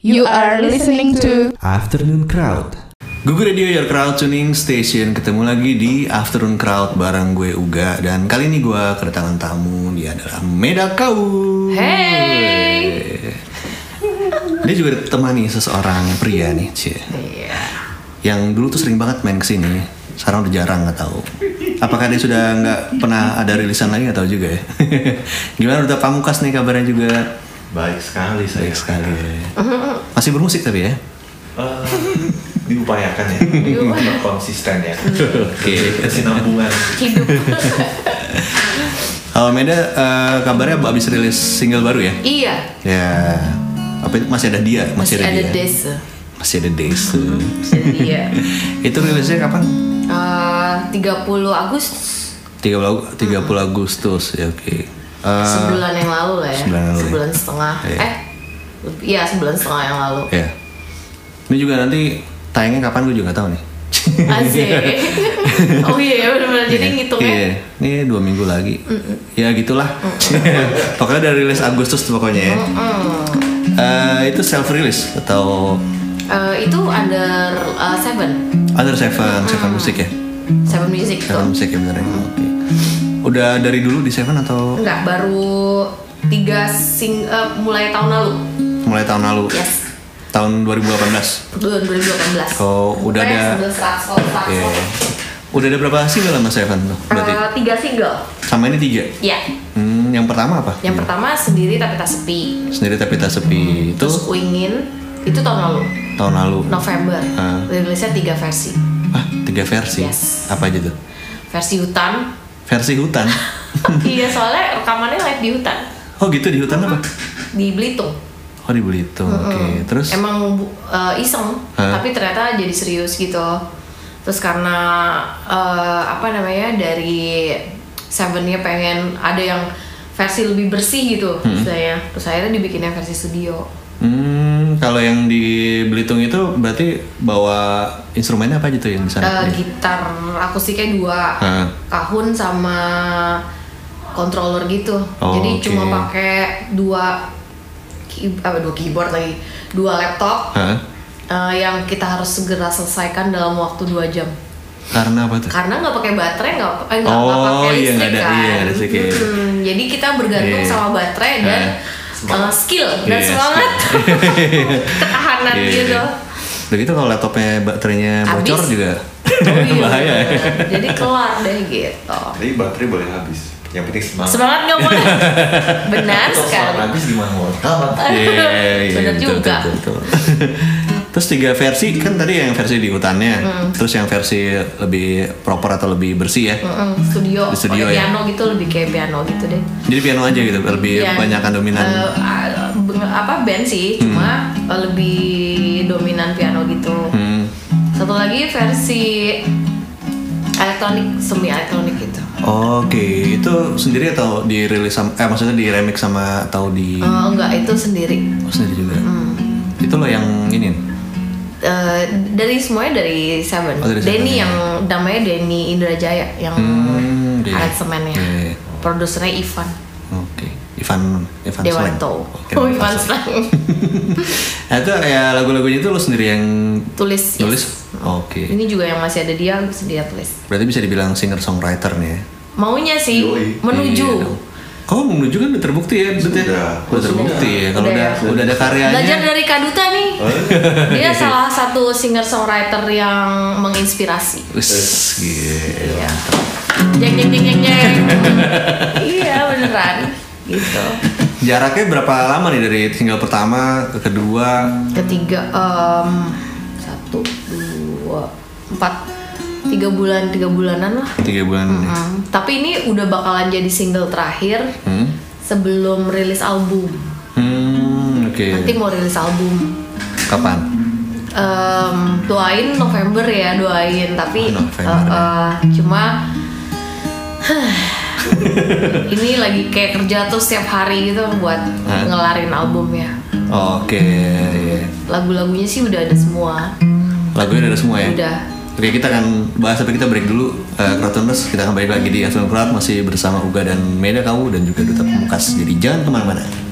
You are listening to Afternoon Crowd. Google Radio Your Crowd Tuning Station ketemu lagi di Afternoon Crowd bareng gue Uga dan kali ini gue kedatangan tamu dia adalah Meda Kau. Hey. Dia juga ditemani seseorang pria nih, cie. Iya. Yang dulu tuh sering banget main ke sini, sekarang udah jarang nggak tahu. Apakah dia sudah nggak pernah ada rilisan lagi tahu juga ya. Gimana udah pamukas nih kabarnya juga? Baik sekali saya. Baik sekali. Masih bermusik tapi ya? Eh, diupayakan ya. Untuk konsisten ya. Oke. Kesinambungan. Hidup. Kalau Meda eh, kabarnya abis rilis single baru ya? iya. Ya. Apa itu masih ada dia? Masih, Masih ada dia. desa. Masih ada Desa. Jadi iya. itu rilisnya kapan? Eh, 30 Agustus 30, Agu- 30 Agustus ya oke. Eh, sebulan yang lalu lah ya. sebulan lalu ya. Sebulan setengah. Iya. Eh, iya sebulan setengah yang lalu. ya. Ini juga nanti tayangnya kapan gue juga gak tahu nih. Asik. oh iya benar-benar jadi ngitungnya. Iya, ini dua minggu lagi. Ya gitulah. pokoknya dari rilis Agustus tuh pokoknya ya. Eh, itu self release atau Eh, itu under uh, Seven. Under Seven, Seven Music ya? Seven Music tuh. Seven Music ya ya? Oke. Udah dari dulu di Seven atau Enggak, baru tiga sing eh, mulai tahun lalu. mulai tahun lalu? Yes. Tahun 2018. Tahun 2018. Oh, udah Pokoknya ada- serat- serat- serat- Iya. serat. Udah ada berapa single sama Seven tuh? Berarti Eh, tiga single. sama ini tiga. Ya. Hmm, yang pertama apa? Yang pertama sendiri tapi tak sepi. Sendiri tapi tak sepi. Itu Terus Wingin itu tahun lalu, tahun lalu. November. Ah. Rilisnya tiga versi. Ah, tiga versi. Yes. Apa aja tuh? Versi hutan. Versi hutan. iya soalnya rekamannya live di hutan Oh gitu di hutan apa? di Belitung. Oh di Belitung. Oke. Terus Emang eh, iseng, Hah? tapi ternyata jadi serius gitu. Terus karena eh, apa namanya dari Sevennya pengen ada yang versi lebih bersih gitu, saya. Terus akhirnya dibikinnya versi studio. Hmm, kalau yang di Belitung itu berarti bawa instrumennya apa aja tuh yang di sana? Eh, gitar akustiknya dua, Hah. kahun sama controller gitu. Oh, Jadi oke. cuma pakai dua apa dua keyboard lagi, dua laptop Hah? eh, yang kita harus segera selesaikan dalam waktu dua jam. Karena apa tuh? Karena nggak pakai baterai nggak eh, Oh, pakai iya, listrik nggak ada- kan. iya, ada iya. Hmm, jadi kita bergantung Iya. sama baterai dan eh, skill dan Iya, semangat ketahanan Iya, gitu. iya. Udah gitu kalau laptopnya baterainya bocor Habis. juga Oh, iya, bahaya ya. Jadi kelar deh gitu. Jadi baterai boleh habis. Yang penting semangat. Semangat nggak boleh. Benar sekali. semangat habis gimana mau rekaman? Iya, iya, Bener betul, juga. betul, betul. Terus tiga versi kan tadi yang versi di hutannya, terus yang versi lebih proper atau lebih bersih ya. Mm-mm, studio, Di studio ya? piano gitu lebih kayak piano gitu deh. Jadi piano aja gitu, lebih Iya. banyakan dominan. Eh, ah, b- apa band sih, cuma eh, lebih dominan piano gitu. Hmm. Satu lagi versi elektronik, semi elektronik gitu. Oke, itu sendiri atau dirilis sama, eh maksudnya di remix sama atau di Eh, enggak itu sendiri. oh, sendiri juga. Itu lo yang ini. Eh, dari semuanya dari Seven. Oh, dari Seven, Denny ya. yang namanya Denny Indrajaya yang Hmm, aransemennya. Produsernya Ivan Oke, Ivan Ivan Slang. Dewanto. Oke, Oh, Ivan Slang. Slang. Nah, itu ya lagu-lagunya itu lo sendiri yang Tulis. yes. tulis. Oke. Ini juga yang masih ada dia, bisa dia tulis. Berarti bisa dibilang singer songwriter nih ya. Maunya sih Yoi. menuju. Iya dong. Kau menuju kan udah terbukti ya, Dut, ya? Sudah. Udah terbukti ya. Kalau Udah. udah udah ada karyanya. Belajar dari Kaduta nih. Dia salah satu singer songwriter yang menginspirasi. Wis, gitu. Iya. Jeng jeng jeng jeng jeng. iya beneran. Gitu. Jaraknya berapa lama nih dari single pertama ke kedua? Ketiga, em, satu, dua, empat, tiga bulan, tiga bulanan lah. Tiga bulan. Hmm, Tapi ini udah bakalan jadi single terakhir Hmm. sebelum rilis album. Hmm, oke. Nanti mau rilis album. Kapan? Em, doain November ya doain tapi Oh, November, eh, eh, cuma ini lagi kayak kerja tuh setiap hari gitu buat Hah? ngelarin albumnya Oh, Oke, iya. lagu-lagunya sih udah ada semua Lagunya udah ada semua ya? Udah. Oke, kita akan bahas tapi kita break dulu. Uh, Crowdtuners, kita akan balik lagi di Afternoon Crowd masih bersama Uga dan Meda kamu dan juga Duta Pemukas. Jadi jangan ke mana-mana.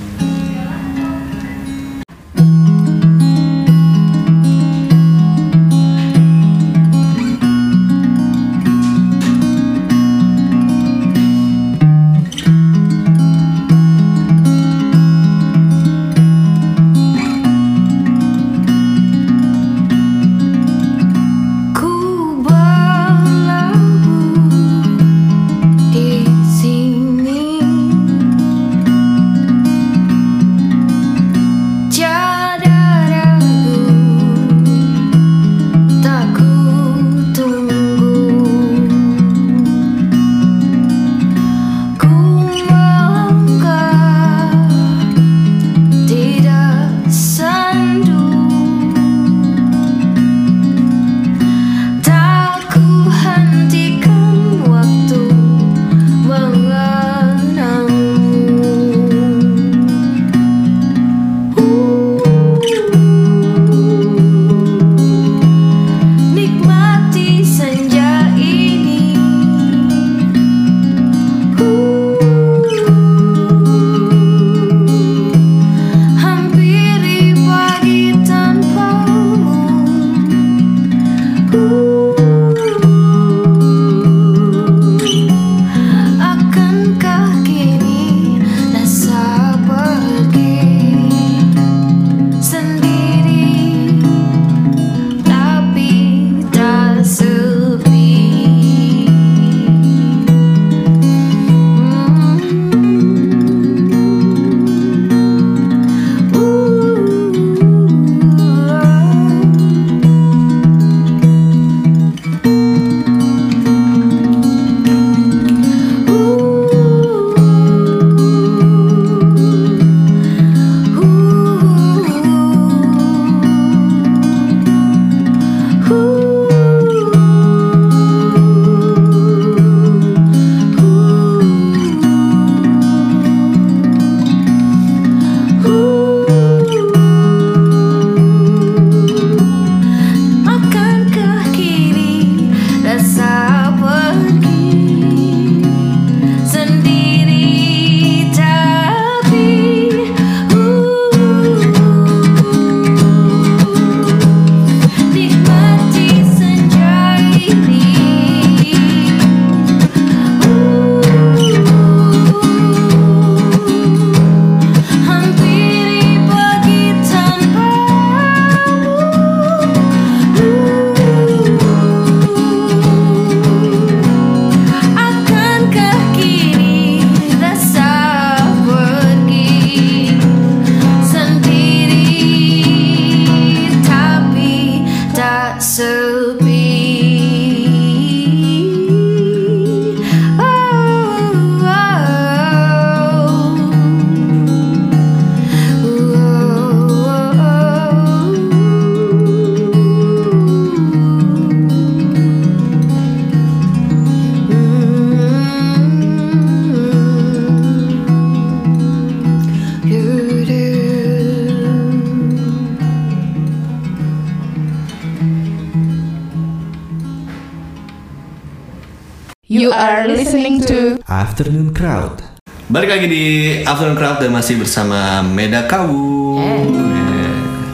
You are listening to Afternoon Crowd. Balik lagi di Afternoon Crowd dan masih bersama Meda Kawu. Eh,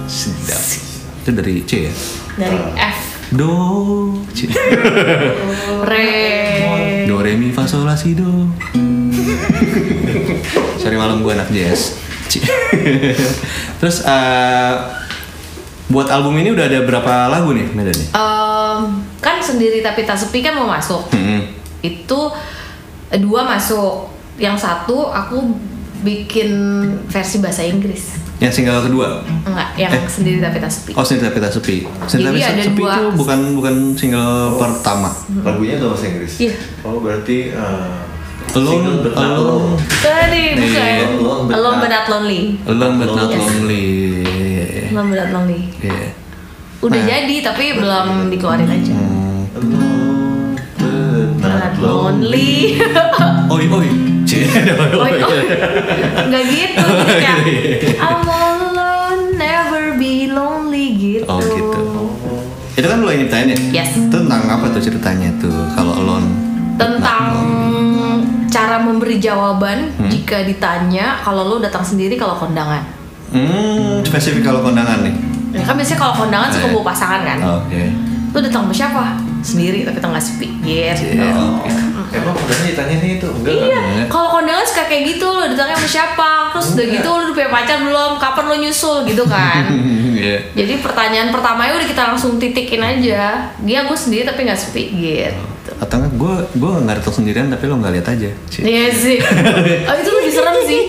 sedap. Itu dari C ya? dari F Do, C. re Do, re, mi, fa, sol, la, si, do. Sorry malam gue anak jazz. C. Terus eh, buat album ini udah ada berapa lagu nih Meda nih? Em, kan sendiri tapi tak sepi kan mau masuk Hmm. Itu eh, dua masuk yang satu aku bikin versi bahasa Inggris Yang single kedua? enggak yang Eh. sendiri tapi tak sepi Oh, Sendiri Tapi Tak Sepi. Sendiri Tapi ada Sepi dua. itu bukan bukan single pertama. Lagunya tuh bahasa Inggris. Iya. Oh berarti uh, Alone, single but not alone. tadi bukan Alone but not- lonely Alone but not lonely. alone but not lonely Iya. udah Nah. jadi tapi belum dikeluarin aja Hmm. Alone not lonely. Oi oi. Oh, oh. nggak gitu kayak I'm alone never be lonely gitu Oh, gitu. Itu kan lo yang nyiptain ya? Yes. Tentang apa tuh ceritanya tuh kalau alone? tentang cara memberi jawaban Hmm. jika ditanya kalau lo datang sendiri kalau kondangan. Hmm, spesifik kalau kondangan nih. Ya kan biasanya kalau kondangan suka Eh. bawa pasangan kan. Oke. Lo datang sama siapa? Sendiri tapi tengah sepi. Gitu. Iya. Emang udah ditanya nih itu enggak Iya, Enggak. kalau kondangan suka kayak gitu lo datangnya sama siapa? Terus udah gitu lo udah punya pacar belum? Kapan lo nyusul gitu kan? Iya. Jadi pertanyaan pertamanya udah kita langsung titikin aja. Dia gue sendiri tapi nggak sepi gitu. Atau enggak gue gue nggak datang sendirian tapi lo nggak lihat aja. Iya sih. Oh itu lebih serem sih.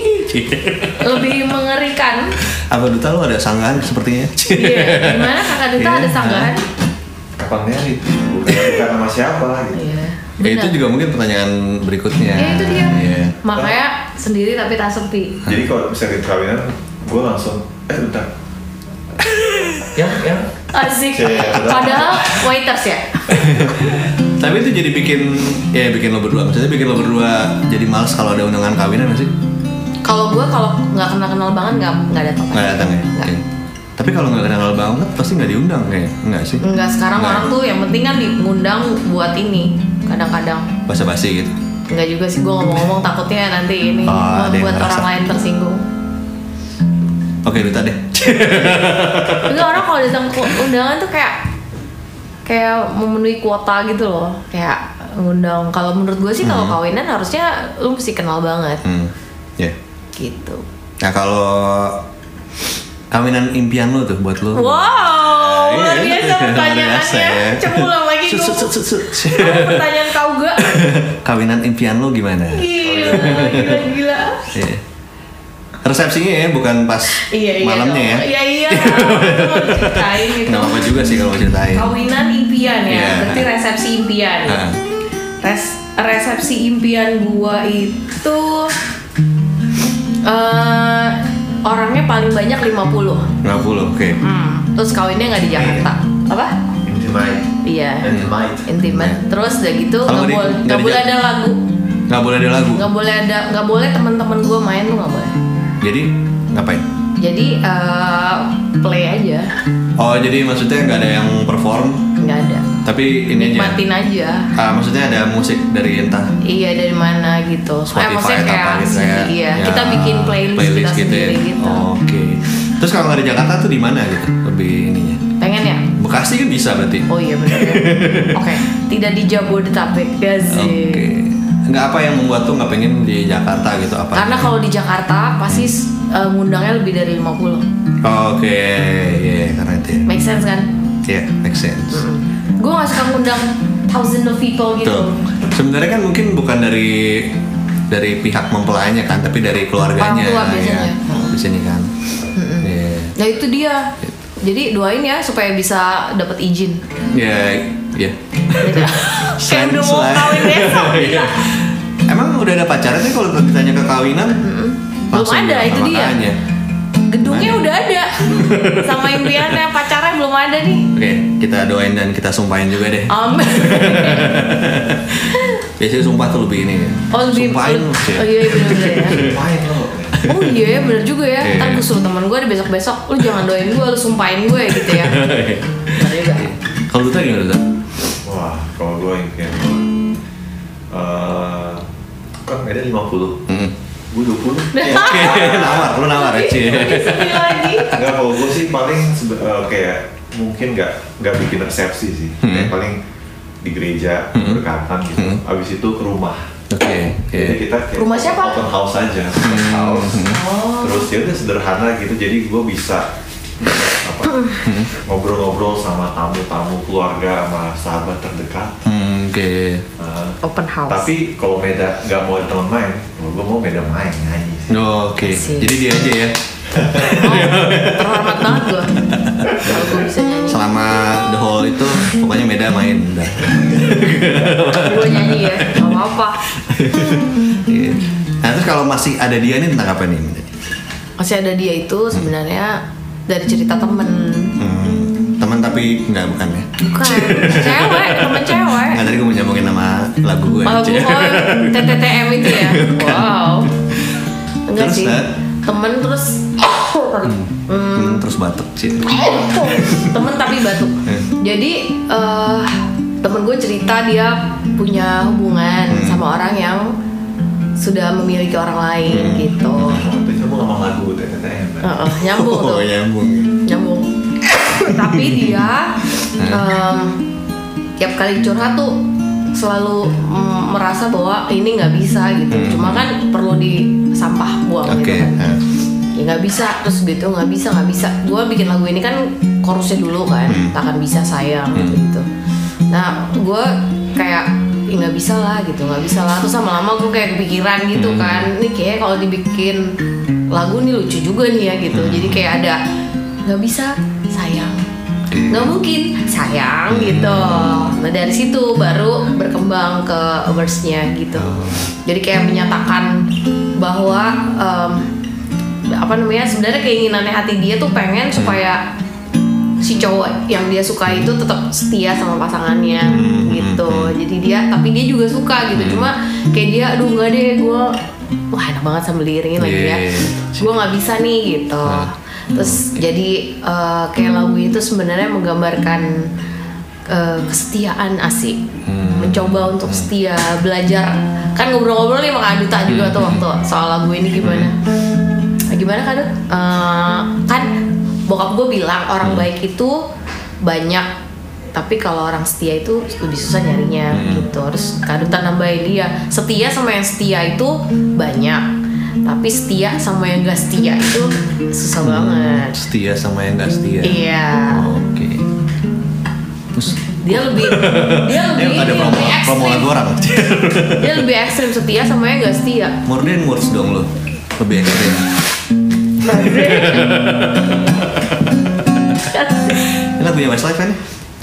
Lebih mengerikan. Apa duta lo ada sanggahan sepertinya? Iya, gimana kakak Duta Iya. ada sanggahan? Kapan merit? Bukan, bukan sama siapa gitu. Iya. Ya, itu juga mungkin pertanyaan berikutnya. Ya itu dia. Iya. Makanya sendiri tapi tak sepi. Jadi kalau misalnya kita kawinan, gue langsung eh bentar. yang yang Asik. Iya, benar. Padahal waiters ya. Tapi itu jadi bikin ya bikin lo berdua. Maksudnya bikin lo berdua jadi males kalau ada undangan kawinan sih? Kalau gue kalau nggak kenal kenal banget nggak nggak datang. Nggak datang ya? Nggak. Oke. Tapi kalau nggak kenal banget pasti nggak diundang kayak nggak sih? Enggak sekarang Nggak. orang tuh yang penting kan ngundang buat ini. Kadang-kadang Basa-basi gitu. Enggak juga sih gue ngomong-ngomong takutnya nanti ini Oh, buat orang lain tersinggung. Oke, duta deh. Enggak orang kalau datang undangan tuh kayak kayak memenuhi kuota gitu loh. Kayak ngundang. Kalau menurut gue sih kalau kawinan harusnya lu mesti kenal banget Hmm. Ya. gitu. Nah kalau kawinan impian lo tuh buat lo. Wow, luar Iya, biasa luar pertanyaannya. biasa ya. Coba ulang lagi sut. Pertanyaan kau gak? kawinan impian lo gimana? Gila, gila, gila. Iya. Resepsinya ya, bukan pas Iya, iya. malamnya dong. ya. Iya, iya. Diceritain gitu. Nggak apa juga sih kalau mau ceritain. Kawinan impian ya, Iya. berarti resepsi impian. Nah, Res resepsi impian gua itu eh orangnya paling banyak 50. 50, oke. Hmm. Terus kawinnya nggak di Jakarta. Apa? intimate. Iya. Intimate. Intimate. Terus udah gitu nggak boleh nggak di boleh ada lagu. Nggak boleh ada lagu. Nggak boleh ada nggak boleh teman-teman gua main tuh nggak boleh. Jadi ngapain? Jadi eh, play aja. Oh, jadi maksudnya nggak ada yang perform, Nggak ada. Tapi ini aja. Nikmatin aja. Ah, maksudnya ada musik dari entah Iya dari mana gitu. Spotify maksudnya atau kayak apa gitu ya. iya. Ya, Kita bikin playlist, kita sendiri ya. gitu. Oke. Terus kalau nggak di Jakarta tuh di mana gitu? Lebih ininya. Pengen ya? Bekasi kan bisa berarti. Oh iya benar. ya. Oke. Tidak di Jabodetabek ya Oke. sih. Nggak apa yang membuat tuh nggak pengen di Jakarta gitu apa? Karena kalau di Jakarta pasti eh, ngundangnya lebih dari 50. Oke, iya karena itu ya. Make sense kan? Iya, make sense. Gue gak suka ngundang thousand of people gitu. Tuh. Sebenarnya kan mungkin bukan dari dari pihak mempelainya kan, tapi dari keluarganya. Orang tua biasanya. Ya, di sini kan. Iya. Nah itu dia. Jadi doain ya supaya bisa dapat izin. Ya, ya. Kayak udah mau kawin besok. Iya. Emang udah ada pacarnya sih kalau ditanya ke kawinan? Belum ada, itu dia. Gedungnya udah ada. Sama impiannya pacarnya belum ada nih. Oke, kita doain dan kita sumpahin juga deh. Amin. Biasanya sumpah tuh lebih ini. ya. Oh lebih Sumpahin. Oh iya iya, bener-bener ya. Main lo. Oh iya ya bener juga ya. Iya. Ntar gue suruh temen gue besok-besok, lu jangan doain gue, lu sumpahin gue gitu ya. Bener juga. Kalau Duta gimana Duta? Wah, kalau gue impian gue Meda 50 Hmm. Gue 20 Ya, Oke, nawar, lu nawar lagi. Enggak kalau gue sih paling eh, kayak mungkin nggak nggak bikin resepsi sih. Kayak paling di gereja berkatan gitu. Abis itu ke rumah. Oke, oke. jadi kita kayak Rumah siapa? open house aja. Open house. Terus ya udah sederhana gitu. Jadi gue bisa ngobrol-ngobrol sama tamu-tamu keluarga sama sahabat terdekat Hmm, Oke. Nah, Open house. tapi kalau Meda nggak mau teman main gue mau Meda main nyanyi sih. Oke, Asik. jadi dia aja ya. Oh, terhormat banget gue. Kalau gue bisa nyanyi. Selama the whole itu pokoknya Meda main. Gue nyanyi ya, gak apa-apa. Nah, terus kalau masih ada dia nih tentang apa nih? Masih ada dia itu sebenarnya dari cerita temen. Hmm, teman tapi enggak bukan ya? Bukan, cewek, temen cewek. Nggak tadi gue mau nyambungin nama lagu gue. Ci. oh, TTTM itu ya. Wow. Enggak Terus, sih. Nat? Temen terus Hmm, terus batuk sih. temen tapi batuk. Jadi eh temen gue cerita dia punya hubungan sama orang yang sudah memiliki orang lain gitu. Ngomong lagu TTTM kan? Heeh, nyambung Oh, tuh. nyambung. nyambung. Tapi dia em, tiap kali curhat tuh selalu mm, merasa bahwa ini nggak bisa gitu. Cuma kan perlu di sampah buang Oke. gitu kan. nah. ya nggak bisa terus gitu nggak bisa nggak bisa. Gue bikin lagu ini kan chorusnya dulu kan takkan bisa sayang gitu gitu. Nah gue kayak "Ih, nggak bisa lah gitu nggak bisa lah. Terus lama-lama gue kayak kepikiran gitu kan. Ini kayak kalau dibikin lagu nih lucu juga nih ya gitu. Jadi kayak ada nggak bisa sayang. Nggak mungkin sayang gitu. Nah dari situ baru berkembang ke verse-nya gitu. Jadi kayak menyatakan bahwa em, apa namanya sebenarnya keinginannya hati dia tuh pengen supaya si cowok yang dia suka itu tetap setia sama pasangannya gitu. Jadi dia tapi dia juga suka gitu. Cuma kayak dia aduh nggak deh gue wah enak banget sambil diiringin lagi ya. Iya. gue nggak bisa nih gitu. Terus jadi eh, kayak lagu itu sebenarnya menggambarkan eh, kesetiaan asik. Mencoba untuk setia belajar. Kan ngobrol-ngobrol nih sama Kak Duta juga tuh waktu soal lagu ini gimana. Nah, gimana Kak Dut? Eh, kan bokap gue bilang orang baik itu banyak tapi kalau orang setia itu lebih susah nyarinya gitu terus kadutan nambahin dia setia sama yang setia itu banyak tapi setia sama yang gak setia itu susah banget Setia sama yang gak setia. iya Oke. Terus dia lebih dia lebih, Eh, ada promo, lebih promo ekstrim lagu orang. dia lebih ekstrim setia sama yang gak setia More than words dong lo. Lebih ekstrim. Ini lagunya Westlife kan?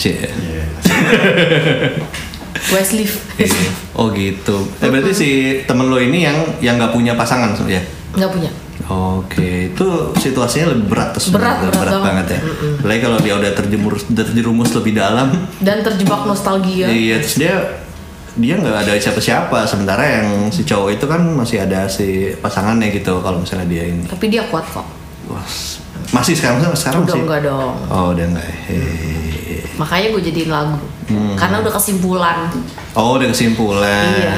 Cie. Iya. Westlife Iya. Oh gitu. Eh, berarti si temen lo ini yang yang nggak punya pasangan ya? nggak punya Oke, itu situasinya lebih berat tuh Berat, sebenarnya. berat banget banget. ya. Apalagi kalau dia udah terjemur udah terjerumus lebih dalam, dan terjebak nostalgia iya terus dia dia nggak ada siapa-siapa sementara yang si cowok itu kan masih ada si pasangannya gitu kalau misalnya dia ini. tapi dia kuat kok Wah, masih sekarang sekarang udah masih. enggak dong Oh, udah enggak. Hehehe. Makanya gue jadiin lagu Hmm. karena udah kesimpulan Oh, udah kesimpulan. Iya.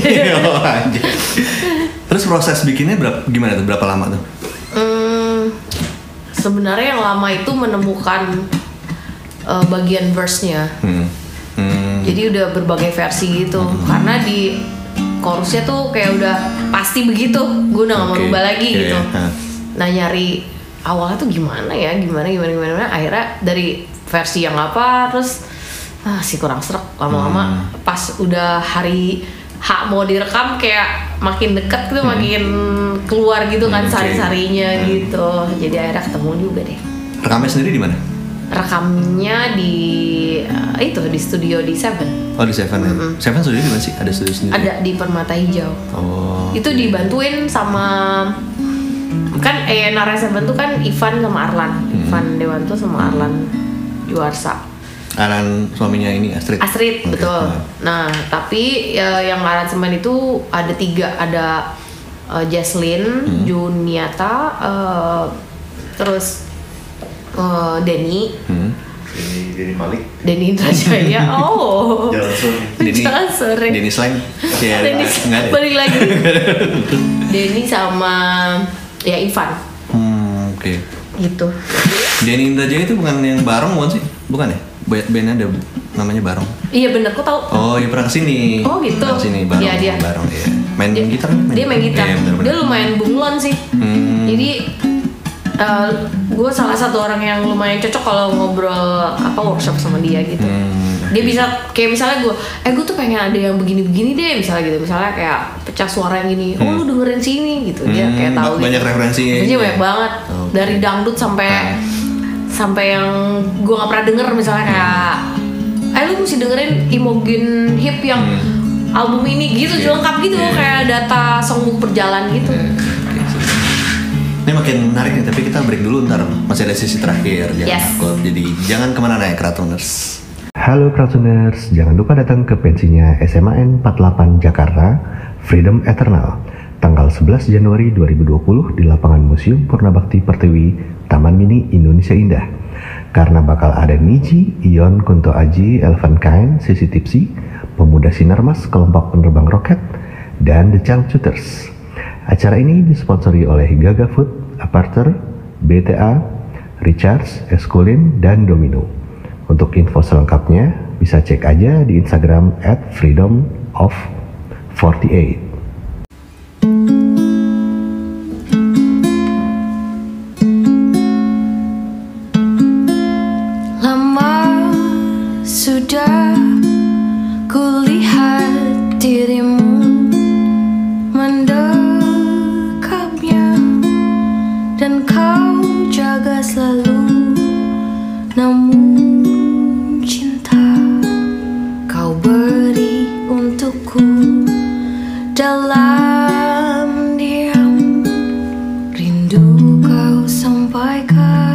Iya. oh, anjir. Terus proses bikinnya berapa gimana tuh? Berapa lama tuh? Hmm, sebenarnya yang lama itu menemukan eh, bagian verse-nya. Hmm. Hmm. Jadi udah berbagai versi gitu. Karena di chorusnya tuh kayak udah pasti begitu. Gue udah gak mau rubah lagi Iya, gitu. Hah. Nah nyari awalnya tuh gimana ya? Gimana gimana gimana? gimana. Akhirnya dari versi yang apa terus ah sih kurang serak lama-lama Hmm. pas udah hari H mau direkam kayak makin deket gitu makin keluar gitu kan Hmm, sari-sarinya gitu jadi akhirnya ketemu juga deh Rekamnya sendiri di mana? rekamnya di eh, itu di studio di Seven Oh di Seven ya. Seven studio di mana sih? Ada studio sendiri. ada di Permata Hijau Oh. itu dibantuin sama kan eh Nara Seven tuh kan Ivan sama Arlan. Ivan Dewanto sama Arlan Juarsa Aran suaminya ini Astrid. Astrid Oke. betul. nah tapi ya, yang aransemen itu ada tiga. Ada eh, Jaslyn Juniata eh, terus eh, Denny. Hmm. Denny Denny Malik. Denny Indrajaya. Oh. Jangan sore. Denny Slang Denny balik lagi. Denny sama ya Ivan. Hmm oke. Gitu. Denny Indrajaya itu bukan yang barong bukan sih? Bukan ya? Ba- bandnya ada namanya barong iya bener. Kok tau? Oh iya pernah ke sini. Oh, gitu. pernah ke sini barong Iya, dia. barong ya main dia, gitar kan? Dia main gitar. Iya, bener, bener. dia lumayan bunglon sih. Hmm. jadi gue salah satu orang yang lumayan cocok kalau ngobrol apa workshop sama dia gitu. Hmm, dia bisa kayak misalnya gue eh gue tuh pengen ada yang begini-begini deh misalnya gitu. Misalnya kayak pecah suara yang gini oh lu dengerin sini gitu dia Hmm, kayak tahu ba- banyak gitu. referensinya Referensinya banyak ya? banget Oke. dari dangdut sampai sampai yang gue nggak pernah denger misalnya kayak eh lu mesti dengerin Imogen Hip yang album ini gitu Iya. lengkap gitu Iya. kayak data songbook berjalan gitu Oke, sip. Ini makin menarik nih, tapi kita break dulu ntar masih ada sesi terakhir jangan Yes. takut. Jadi jangan ke mana-mana ya Kratoners. Halo Kratuners, jangan lupa datang ke pensinya SMAN 48 Jakarta, Freedom Eternal, tanggal 11 Januari 2020 di lapangan Museum Purnabakti Pertiwi, Taman Mini Indonesia Indah. Karena bakal ada Niji, Ion, Kunto Aji, Elvan Kain, Sisi Tipsi, Pemuda Sinarmas, Kelompok Penerbang Roket, dan The Changcuters. Acara ini disponsori oleh Gaga Food, Aparter, BTA, Richards, Eskulin, dan Domino. Untuk info selengkapnya bisa cek aja di Instagram at freedom 48. Dalam diam. Rindu kau sampaikan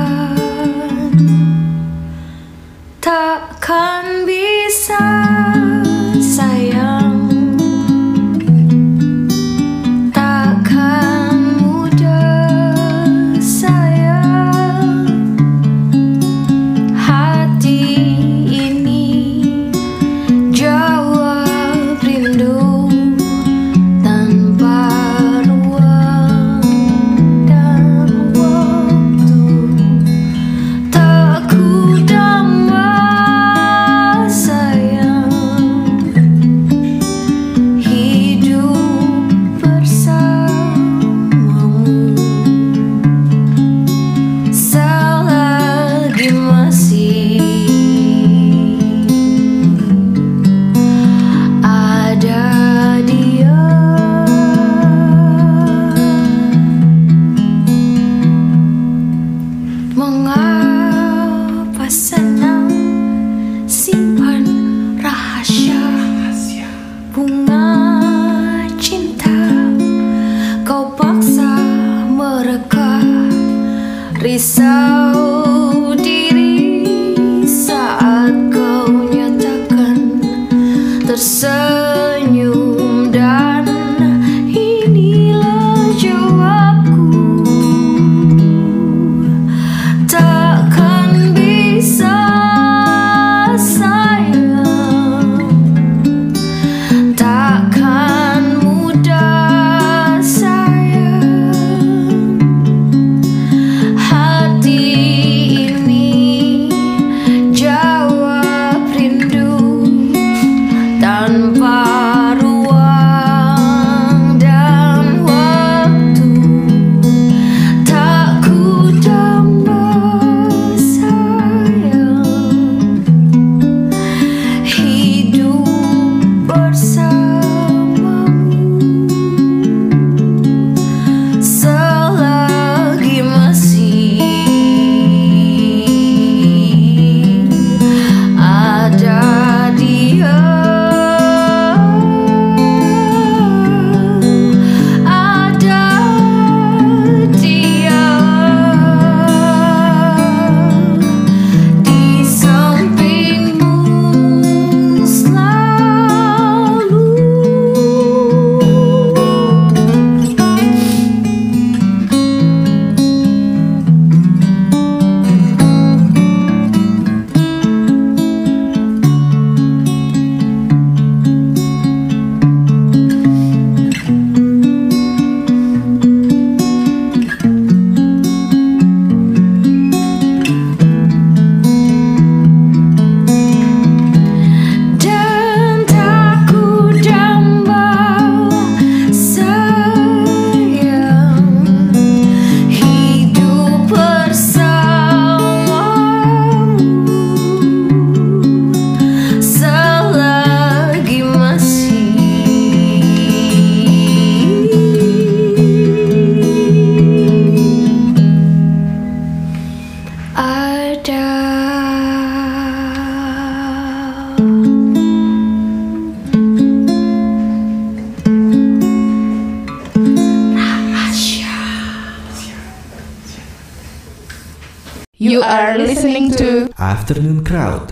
Afternoon Crowd.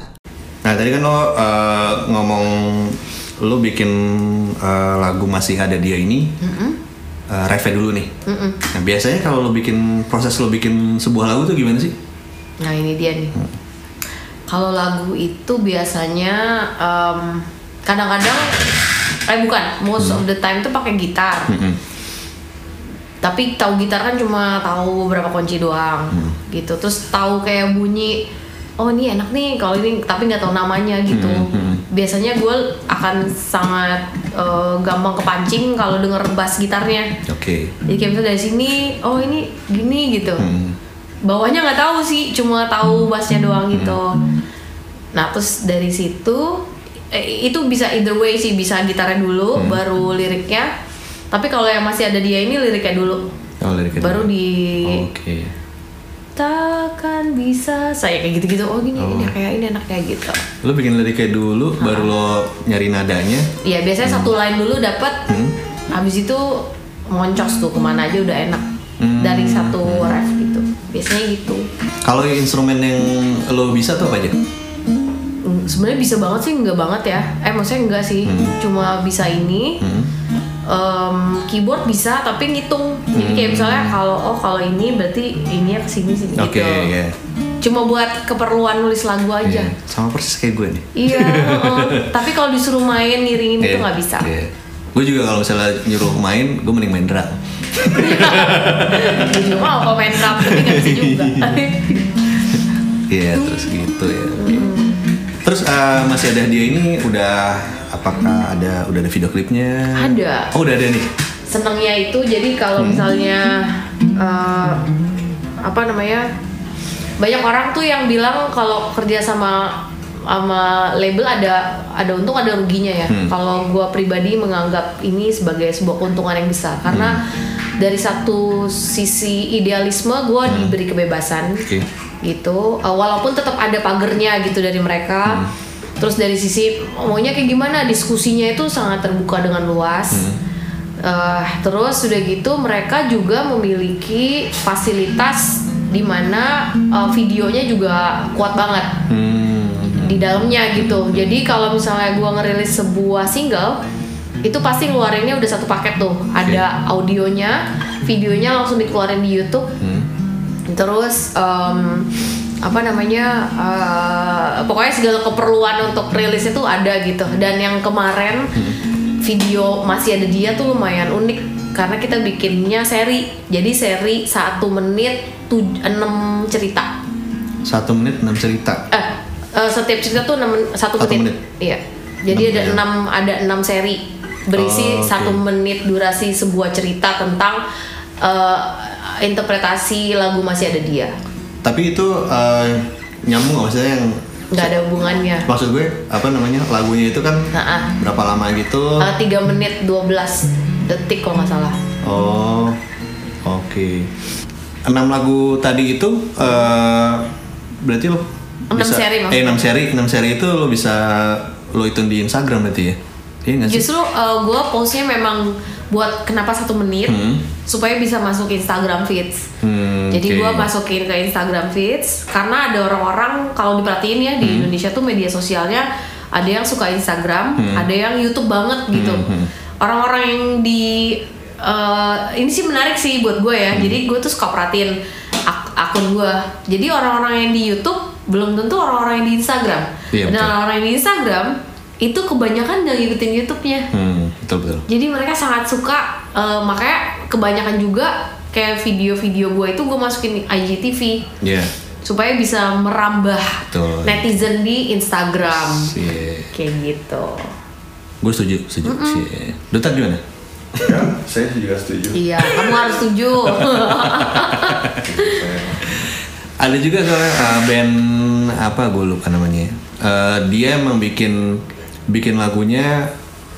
Nah tadi kan lo eh, ngomong lo bikin eh, lagu masih ada dia ini, eh, reve dulu nih. Nah biasanya kalau lo bikin proses lo bikin sebuah lagu tuh gimana sih? Nah ini dia nih. Kalau lagu itu biasanya em, kadang-kadang, eh bukan, most of the time tuh pakai gitar. Mm-mm. Tapi tahu gitar kan cuma tahu beberapa kunci doang, gitu. Terus tahu kayak bunyi, oh ini enak nih kalau ini, tapi nggak tahu namanya gitu. Biasanya gue akan sangat eh, gampang kepancing kalau denger bass gitarnya. Oke. Jadi kayak misalnya dari sini, oh ini gini gitu. Hmm. Bawahnya nggak tahu sih, cuma tahu bassnya doang gitu. Nah terus dari situ eh, itu bisa either way sih, bisa gitarnya dulu, baru liriknya. Tapi kalau yang masih ada dia ini liriknya dulu, Oh, liriknya baru dulu. di Oke. Takkan bisa. Saya kayak gitu-gitu. Oh gini, ini kayak ini enak kayak gitu. Lo bikin liriknya dulu, baru lo nyari nadanya. Iya biasanya satu line dulu dapat, habis itu moncos tuh ke mana aja udah enak. Dari satu ref gitu. Biasanya gitu. Kalau instrumen yang lo bisa tuh apa aja? Mm, sebenarnya bisa banget sih enggak banget ya. Eh maksudnya enggak sih. Cuma bisa ini Em, keyboard bisa tapi ngitung jadi kayak misalnya kalau oh kalau ini berarti ini ya ke sini Oke, gitu ya. cuma buat keperluan nulis lagu aja Iya, Sama persis kayak gue nih. iya heeh. tapi kalau disuruh main niringin itu Iya, nggak bisa iya. Gue juga kalau misalnya nyuruh main, gue mending main drum. Gue juga mau kalau main drum tapi nggak bisa juga Iya, terus gitu ya. oke. Terus eh, masih ada dia ini udah apakah ada udah ada video klipnya? Ada. Oh, udah ada nih. senengnya itu jadi kalau misalnya eh, apa namanya banyak orang tuh yang bilang kalau kerja sama sama label ada ada untung ada ruginya ya kalau gua pribadi menganggap ini sebagai sebuah keuntungan yang besar karena dari satu sisi idealisme gua diberi kebebasan Oke. Gitu Uh, walaupun tetap ada pagernya gitu dari mereka terus dari sisi maunya kayak gimana diskusinya itu sangat terbuka dengan luas Uh, terus sudah gitu mereka juga memiliki fasilitas di mana uh, videonya juga kuat banget Hmm. di dalamnya gitu. Jadi kalau misalnya gua ngerilis sebuah single itu pasti ngeluarinnya udah satu paket tuh. Ada audionya, videonya langsung dikeluarin di YouTube. Terus em, apa namanya? eh, pokoknya segala keperluan untuk rilis itu ada gitu. Dan yang kemarin video masih ada dia tuh lumayan unik karena kita bikinnya seri. Jadi seri satu menit tuj- enam cerita Satu menit enam cerita. eh eh, setiap cerita tuh enam satu Satu menit. menit. Iya. Jadi Enam ada menit. enam ada enam seri berisi Oh, oke. satu menit durasi sebuah cerita tentang eh, interpretasi lagu masih ada dia. Tapi itu eh, nyambung nggak maksudnya yang Nggak ada hubungannya. maksud gue apa namanya lagunya itu kan Nah, berapa lama gitu? Eh, tiga menit 12 detik kalau nggak salah. Oh, oke. Enam lagu tadi itu eh berarti lo Enam seri maksudnya. Eh enam seri, enam seri itu lo bisa lo hitung di Instagram berarti ya? Iya nggak sih? Justru gue postnya memang buat kenapa satu menit supaya bisa masuk Instagram feeds. Hmm, Jadi oke. gua masukin ke Instagram feeds karena ada orang-orang kalau diperhatiin ya Hmm. di Indonesia tuh media sosialnya ada yang suka Instagram, Hmm. ada yang YouTube banget gitu. Orang-orang yang di eh, ini sih menarik sih buat gue ya. Hmm. Jadi gue tuh suka perhatiin ak- akun gue. Jadi orang-orang yang di YouTube belum tentu orang-orang yang di Instagram. Iya, Dan orang-orang yang di Instagram itu kebanyakan nggak ngikutin YouTube-nya. Hmm, betul betul. Jadi mereka sangat suka, eh, makanya kebanyakan juga kayak video-video gue itu gue masukin IGTV Iya. supaya bisa merambah Betul. netizen di Instagram Iya. kayak gitu. Gue setuju, setuju. Iya. Duta gimana? Ya, saya juga setuju. Iya, kamu harus setuju. Ada juga soalnya uh, band apa gue lupa namanya. Uh, dia emang bikin bikin lagunya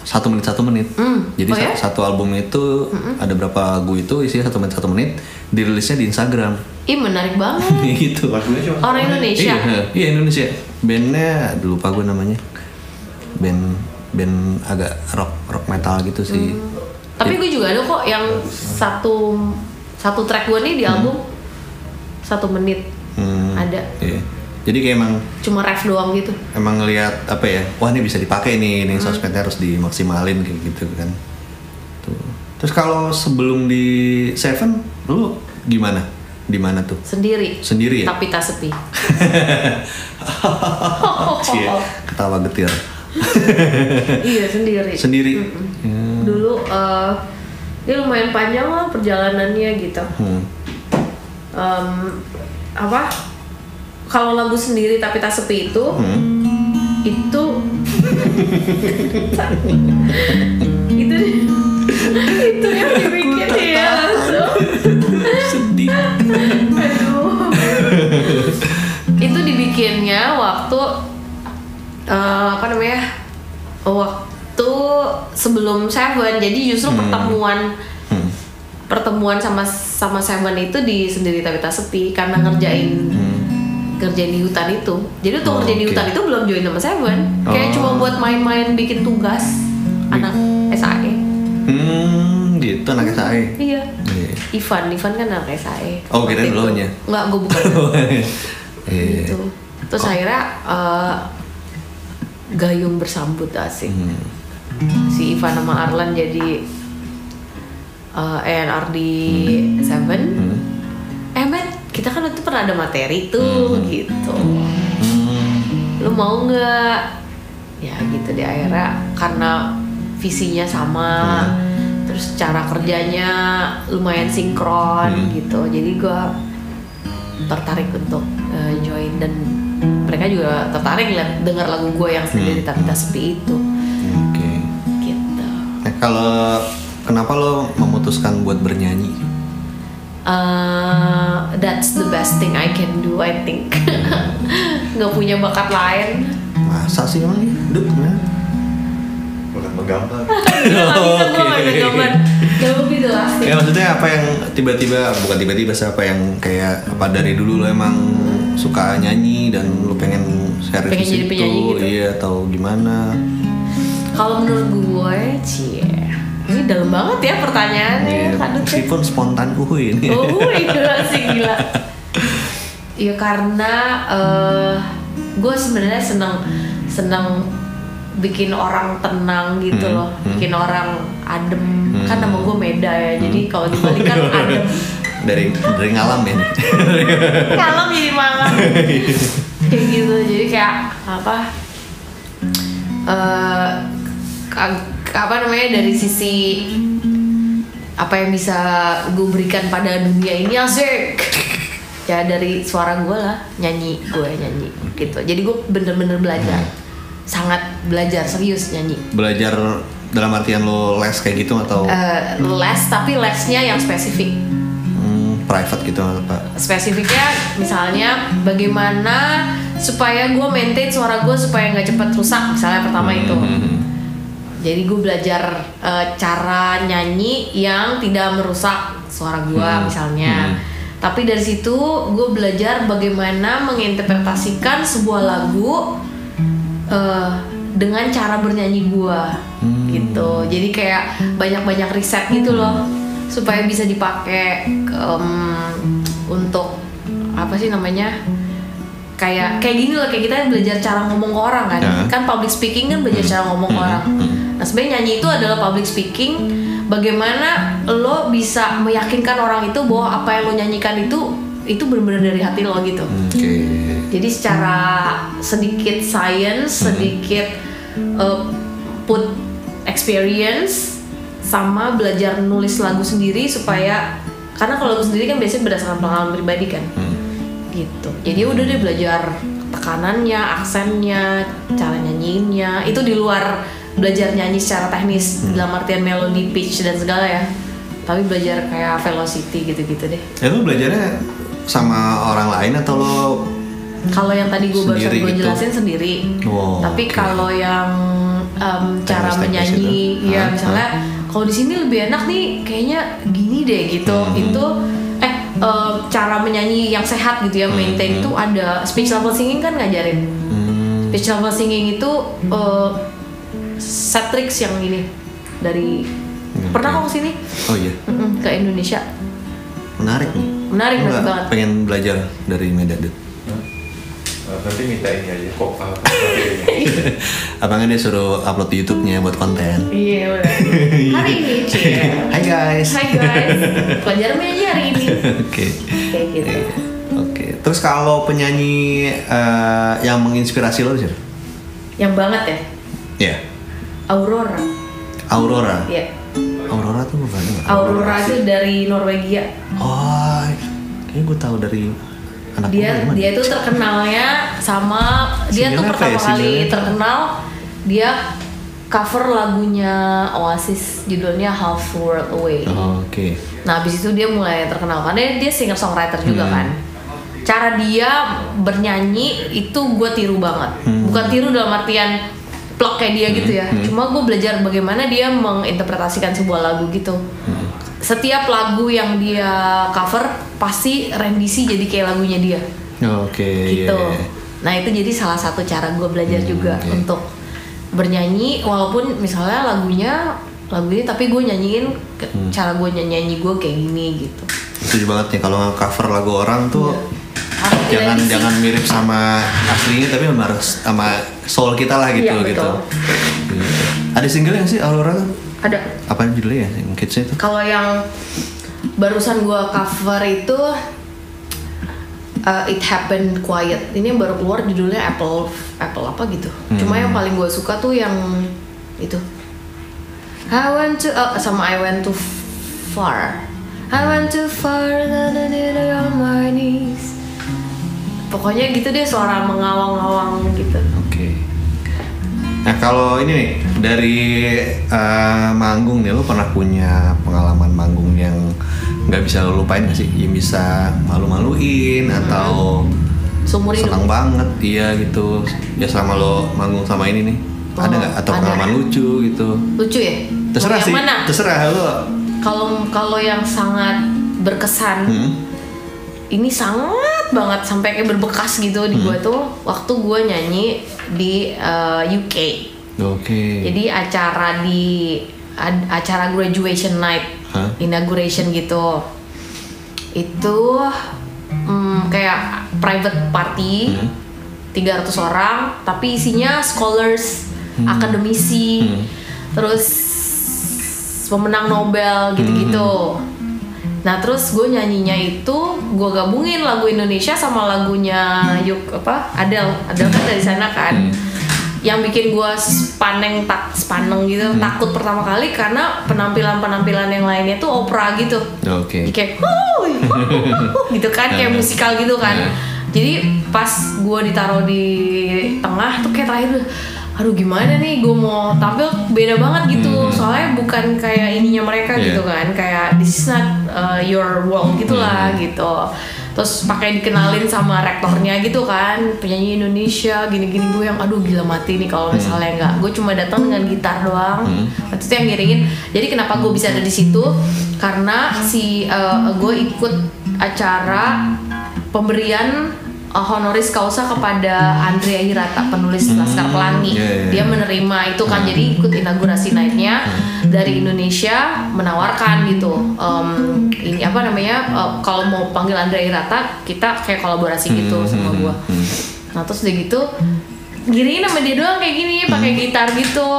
satu menit satu menit. Jadi Oh ya? satu album itu ada berapa lagu itu isinya satu menit satu menit. Dirilisnya di Instagram. Ih menarik banget. gitu. Lagunya cuma Orang Indonesia. Iya, iya Indonesia. Bandnya aduh, lupa gue namanya. Band band agak rock rock metal gitu sih. Tapi gue juga ada kok yang satu satu track gue nih di album satu menit. Hmm. ada Iya. Jadi kayak emang cuma ref doang gitu? Emang ngelihat apa ya wah ini bisa dipakai nih Hmm. ini sosmednya harus dimaksimalin kayak gitu kan. Tuh. Terus kalau sebelum di Seven lu gimana? Di mana tuh? Sendiri. Sendiri ya? tapi tak sepi. Cie, ketawa getir. Iya sendiri. Sendiri? Dulu eh ya lumayan panjang lah perjalanannya gitu. Hmm. Em, apa kalau lagu sendiri tapi tak sepi itu Hmm. itu itu itu yang dibikin ya sedih. Aduh. Itu dibikinnya waktu eh, apa namanya waktu sebelum Seven. Jadi justru pertemuan Hmm. pertemuan sama sama Seven itu di sendiri tapi tak sepi karena ngerjain kerjain di hutan itu jadi untuk Hmm. Oh, kerjain di oke. hutan itu belum join sama Seven kayak Oh. cuma buat main-main bikin tugas anak SAE hmm gitu anak SAE iya Iya. Ivan Ivan kan anak SAE Oh, itu. lo nya. nggak gue bukan Iya. gitu terus akhirnya eh, gayung bersambut asik Hmm. si Ivan sama Arlan jadi eh ANR di Seven Hmm. eh men kita kan waktu itu pernah ada materi tuh gitu Hmm. lu mau nggak ya gitu deh akhirnya karena visinya sama terus cara kerjanya lumayan sinkron Hmm. gitu jadi gua tertarik untuk eh, join dan mereka juga tertarik lihat dengar lagu gue yang sendiri tapi tak sepi itu Oke. gitu Nah, kalau kenapa lo memutuskan buat bernyanyi? Eh, that's the best thing I can do I think nggak punya bakat lain Masa sih emang? Duh, gimana? bukan menggambar bisa gue nggak bisa gambar Ya maksudnya apa yang tiba-tiba bukan tiba-tiba siapa yang kayak apa dari dulu lo emang suka nyanyi dan lo pengen share Pengen di jadi situ, penyanyi gitu? iya atau gimana? Kalau menurut gue, cie, ini dalam banget ya pertanyaannya, Iya, kadut ya. meskipun spontan uhuy ini. Oh, gila sih gila. Iya karena eh, gue sebenarnya seneng seneng bikin orang tenang gitu Hmm, loh, hmm. bikin orang adem. Hmm. Kan nama gue Meda ya, jadi kalau dibalik kan adem. dari dari ngalam ya. nih. Malam jadi malam. kayak gitu, jadi kayak apa? eh ka- apa namanya dari sisi apa yang bisa gue berikan pada dunia ini asik. Ya dari suara gue lah nyanyi gue nyanyi gitu. Jadi gue bener-bener belajar. Sangat belajar serius nyanyi. Belajar dalam artian lo les kayak gitu atau? Eh, les tapi lesnya yang spesifik. Hmm, private gitu apa? spesifiknya misalnya bagaimana supaya gue maintain suara gue supaya nggak cepat rusak misalnya pertama itu. Hmm. Jadi gue belajar eh, cara nyanyi yang tidak merusak suara gue Hmm. misalnya Hmm. tapi dari situ gue belajar bagaimana menginterpretasikan sebuah lagu eh, dengan cara bernyanyi gue Hmm. gitu jadi kayak banyak-banyak riset gitu loh supaya bisa dipakai em, untuk apa sih namanya kayak kayak gini loh kayak kita belajar cara ngomong ke orang kan Ya. kan public speaking kan belajar cara ngomong ke orang nah sebenarnya nyanyi itu adalah public speaking bagaimana lo bisa meyakinkan orang itu bahwa apa yang lo nyanyikan itu itu benar-benar dari hati lo gitu Oke. jadi secara sedikit science, sedikit uh, put experience sama belajar nulis lagu sendiri supaya karena kalau lagu sendiri kan biasanya berdasarkan pengalaman pribadi kan. Gitu. Jadi udah deh belajar tekanannya, aksennya, cara nyanyiinnya. Itu di luar belajar nyanyi secara teknis dalam artian melodi, pitch dan segala ya. Tapi belajar kayak velocity gitu-gitu deh. Ya lo belajarnya sama orang lain atau lo Kalau yang tadi gue barusan Sendiri gue gitu? jelasin sendiri. Oh, Tapi oke. kalau yang em, cara Teknis-teknis menyanyi, itu? ya Hah? misalnya kalau di sini lebih enak nih, kayaknya gini deh gitu. Hmm. Itu eh em, cara menyanyi yang sehat gitu ya, maintain itu ada speech level singing kan ngajarin. hmm, Speech level singing itu eh, set tricks yang ini dari Oke. pernah kok ke sini Oh iya. Mm-mm, ke Indonesia menarik nih. Menarik, banget. Pengen belajar dari Medadut. Nah, nanti minta ini aja kok ah. Apa nggak dia suruh upload di YouTube-nya buat konten? Iya udah. Hari ini cie. Hai guys. Hai guys. Pelajaran aja hari ini. Oke. Kayak gitu. Iya. Oke. Terus kalau penyanyi eh, yang menginspirasi lo siapa? Yang banget ya. Ya. Aurora. Aurora. Iya. Aurora tuh bukan nggak? Aurora itu dari Norwegia. Oh, kayaknya gue tahu dari anak Dia dia itu terkenalnya sama dia tuh apa pertama ya, kali terkenal dia cover lagunya Oasis judulnya Half World Away. Oh, Oke. Nah, habis itu dia mulai terkenal karena dia singer songwriter juga Hmm. kan. Cara dia bernyanyi itu gue tiru banget. Hmm. Bukan tiru dalam artian plok kayak dia gitu ya. Cuma gue belajar bagaimana dia menginterpretasikan sebuah lagu gitu. Hmm. Setiap lagu yang dia cover pasti rendisi jadi kayak lagunya dia Oke. iya, gitu. iya. Nah itu jadi salah satu cara gue belajar Hmm, juga oke. untuk bernyanyi walaupun misalnya lagunya lagu ini tapi gue nyanyiin Hmm. cara gue nyanyi gue kayak gini gitu. Setuju banget nih kalau cover lagu orang tuh Jangan direvisi. jangan mirip sama aslinya tapi memang harus sama soul kita lah gitu Iya, gitu. Ada single yang sih Aurora? Ada Apa judulnya ya? Yang kidsnya itu? kalau yang barusan gue cover itu uh, It Happened Quiet. Ini yang baru keluar judulnya Apple Apple apa gitu. Cuma Hmm. yang paling gue suka tuh yang itu. I went to uh, sama I went too far. I went too far and I did it on my knees. Pokoknya gitu deh suara mengawang-awang gitu. Oke. Nah kalau ini nih dari eh, manggung nih, lo pernah punya pengalaman manggung yang nggak bisa lo lupain gak sih? Yang bisa malu-maluin atau Seumur hidup. senang banget, iya gitu. Ya selama lo manggung sama ini nih, ada Oh, nggak? Atau ada. pengalaman lucu gitu? Lucu ya? Terserah sih, mana? terserah lo. Kalau kalau yang sangat berkesan Hmm. ini sangat banget sampai kayak berbekas gitu di Hmm. gue tuh waktu gue nyanyi di uh, UK. Oke. Jadi acara di ad- acara graduation night, Hah? inauguration gitu. Itu mm, kayak private party. Hmm. 300 orang tapi isinya scholars, akademisi, Hmm. terus pemenang Nobel gitu-gitu. Hmm. Nah terus gue nyanyinya itu gue gabungin lagu Indonesia sama lagunya Yuk apa Adele, Adele kan dari sana kan. Hmm. Yang bikin gue spaneng tak spaneng gitu Hmm. takut pertama kali karena penampilan-penampilan yang lainnya tuh opera gitu Oke. kayak "Wuih, wuh, wuh, wuh," gitu kan kayak Hmm. musikal gitu kan Hmm. jadi pas gue ditaruh di tengah tuh kayak terakhir aduh gimana nih? Gue mau tampil beda banget gitu. Soalnya bukan kayak ininya mereka Hmm. Iya. gitu kan. Kayak this is not uh, your world gitulah Hmm. gitu. Terus pakai dikenalin sama rektornya gitu kan. Penyanyi Indonesia gini-gini gue yang aduh gila mati nih kalau misalnya nggak. Gue cuma datang dengan gitar doang. Hmm. itu yang ngiringin. Jadi kenapa gue bisa ada di situ? Karena si uh, gue ikut acara pemberian uh, honoris causa kepada Andrea Hirata penulis Laskar Pelangi. Iya, iya, dia menerima itu kan jadi ikut inaugurasi nightnya dari Indonesia menawarkan gitu. Um, ini apa namanya uh, kalau mau panggil Andrea Hirata kita kayak kolaborasi gitu sama gue nah terus udah gitu gini sama dia doang kayak gini pakai gitar gitu.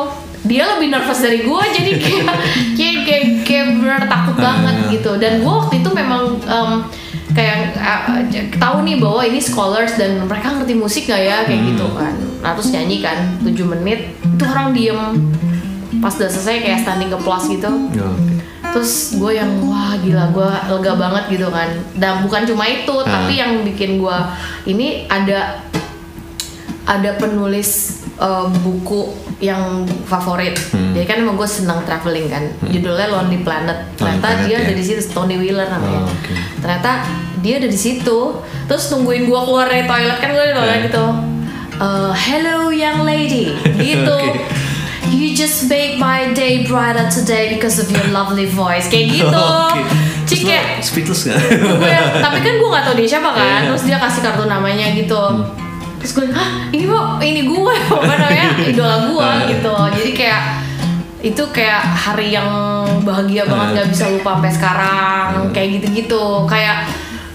Dia lebih nervous dari gue jadi kayak kayak kayak, kayak bener takut banget gitu. Dan gue waktu itu memang um, kayak uh, tahu nih bahwa ini scholars dan mereka ngerti musik gak ya? Kayak gitu kan. Nah terus nyanyi kan 7 menit itu orang diem. Pas udah selesai kayak standing applause gitu. Oke. terus gue yang wah gila gue lega banget gitu kan. Dan bukan cuma itu Ah. tapi yang bikin gue ini ada ada penulis uh, buku yang favorit Hmm. jadi kan emang gue senang traveling kan judulnya Lonely Planet ternyata Planet, dia ya. ada di situ Tony Wheeler namanya Oh, oke. ternyata dia ada di situ terus nungguin gue keluar dari toilet kan gue di toilet Eh. gitu "Uh, hello young lady gitu Oke. You just make my day brighter today because of your lovely voice kayak gitu. Oke. Cik kayak speechless gak? gue, tapi kan gue gak tau dia siapa kan. Iya. Terus dia kasih kartu namanya gitu. Terus gue, hah ini mau ini gue apa namanya? Idola gue gitu. Jadi kayak itu kayak hari yang bahagia banget nggak bisa lupa sampai sekarang kayak gitu-gitu. Kayak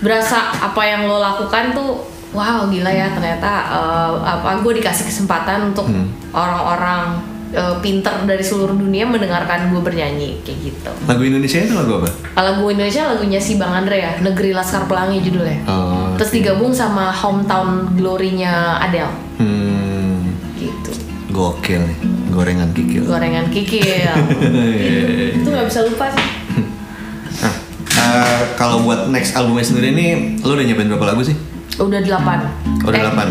berasa apa yang lo lakukan tuh wow gila ya ternyata eh, apa gue dikasih kesempatan untuk orang-orang eh, pinter dari seluruh dunia mendengarkan gue bernyanyi kayak gitu Lagu Indonesia itu lagu apa? lagu Indonesia lagunya si Bang Andre ya Negeri Laskar Pelangi judulnya Oh, terus digabung sama Hometown Glory-nya Adele Hmm, gitu gokil nih, gorengan kikil. gorengan kikil Gitu. itu nggak bisa lupa sih Nah, eh, kalau buat next albumnya sendiri nih, lu udah nyobain berapa lagu sih? udah delapan Oh, udah Eh, delapan.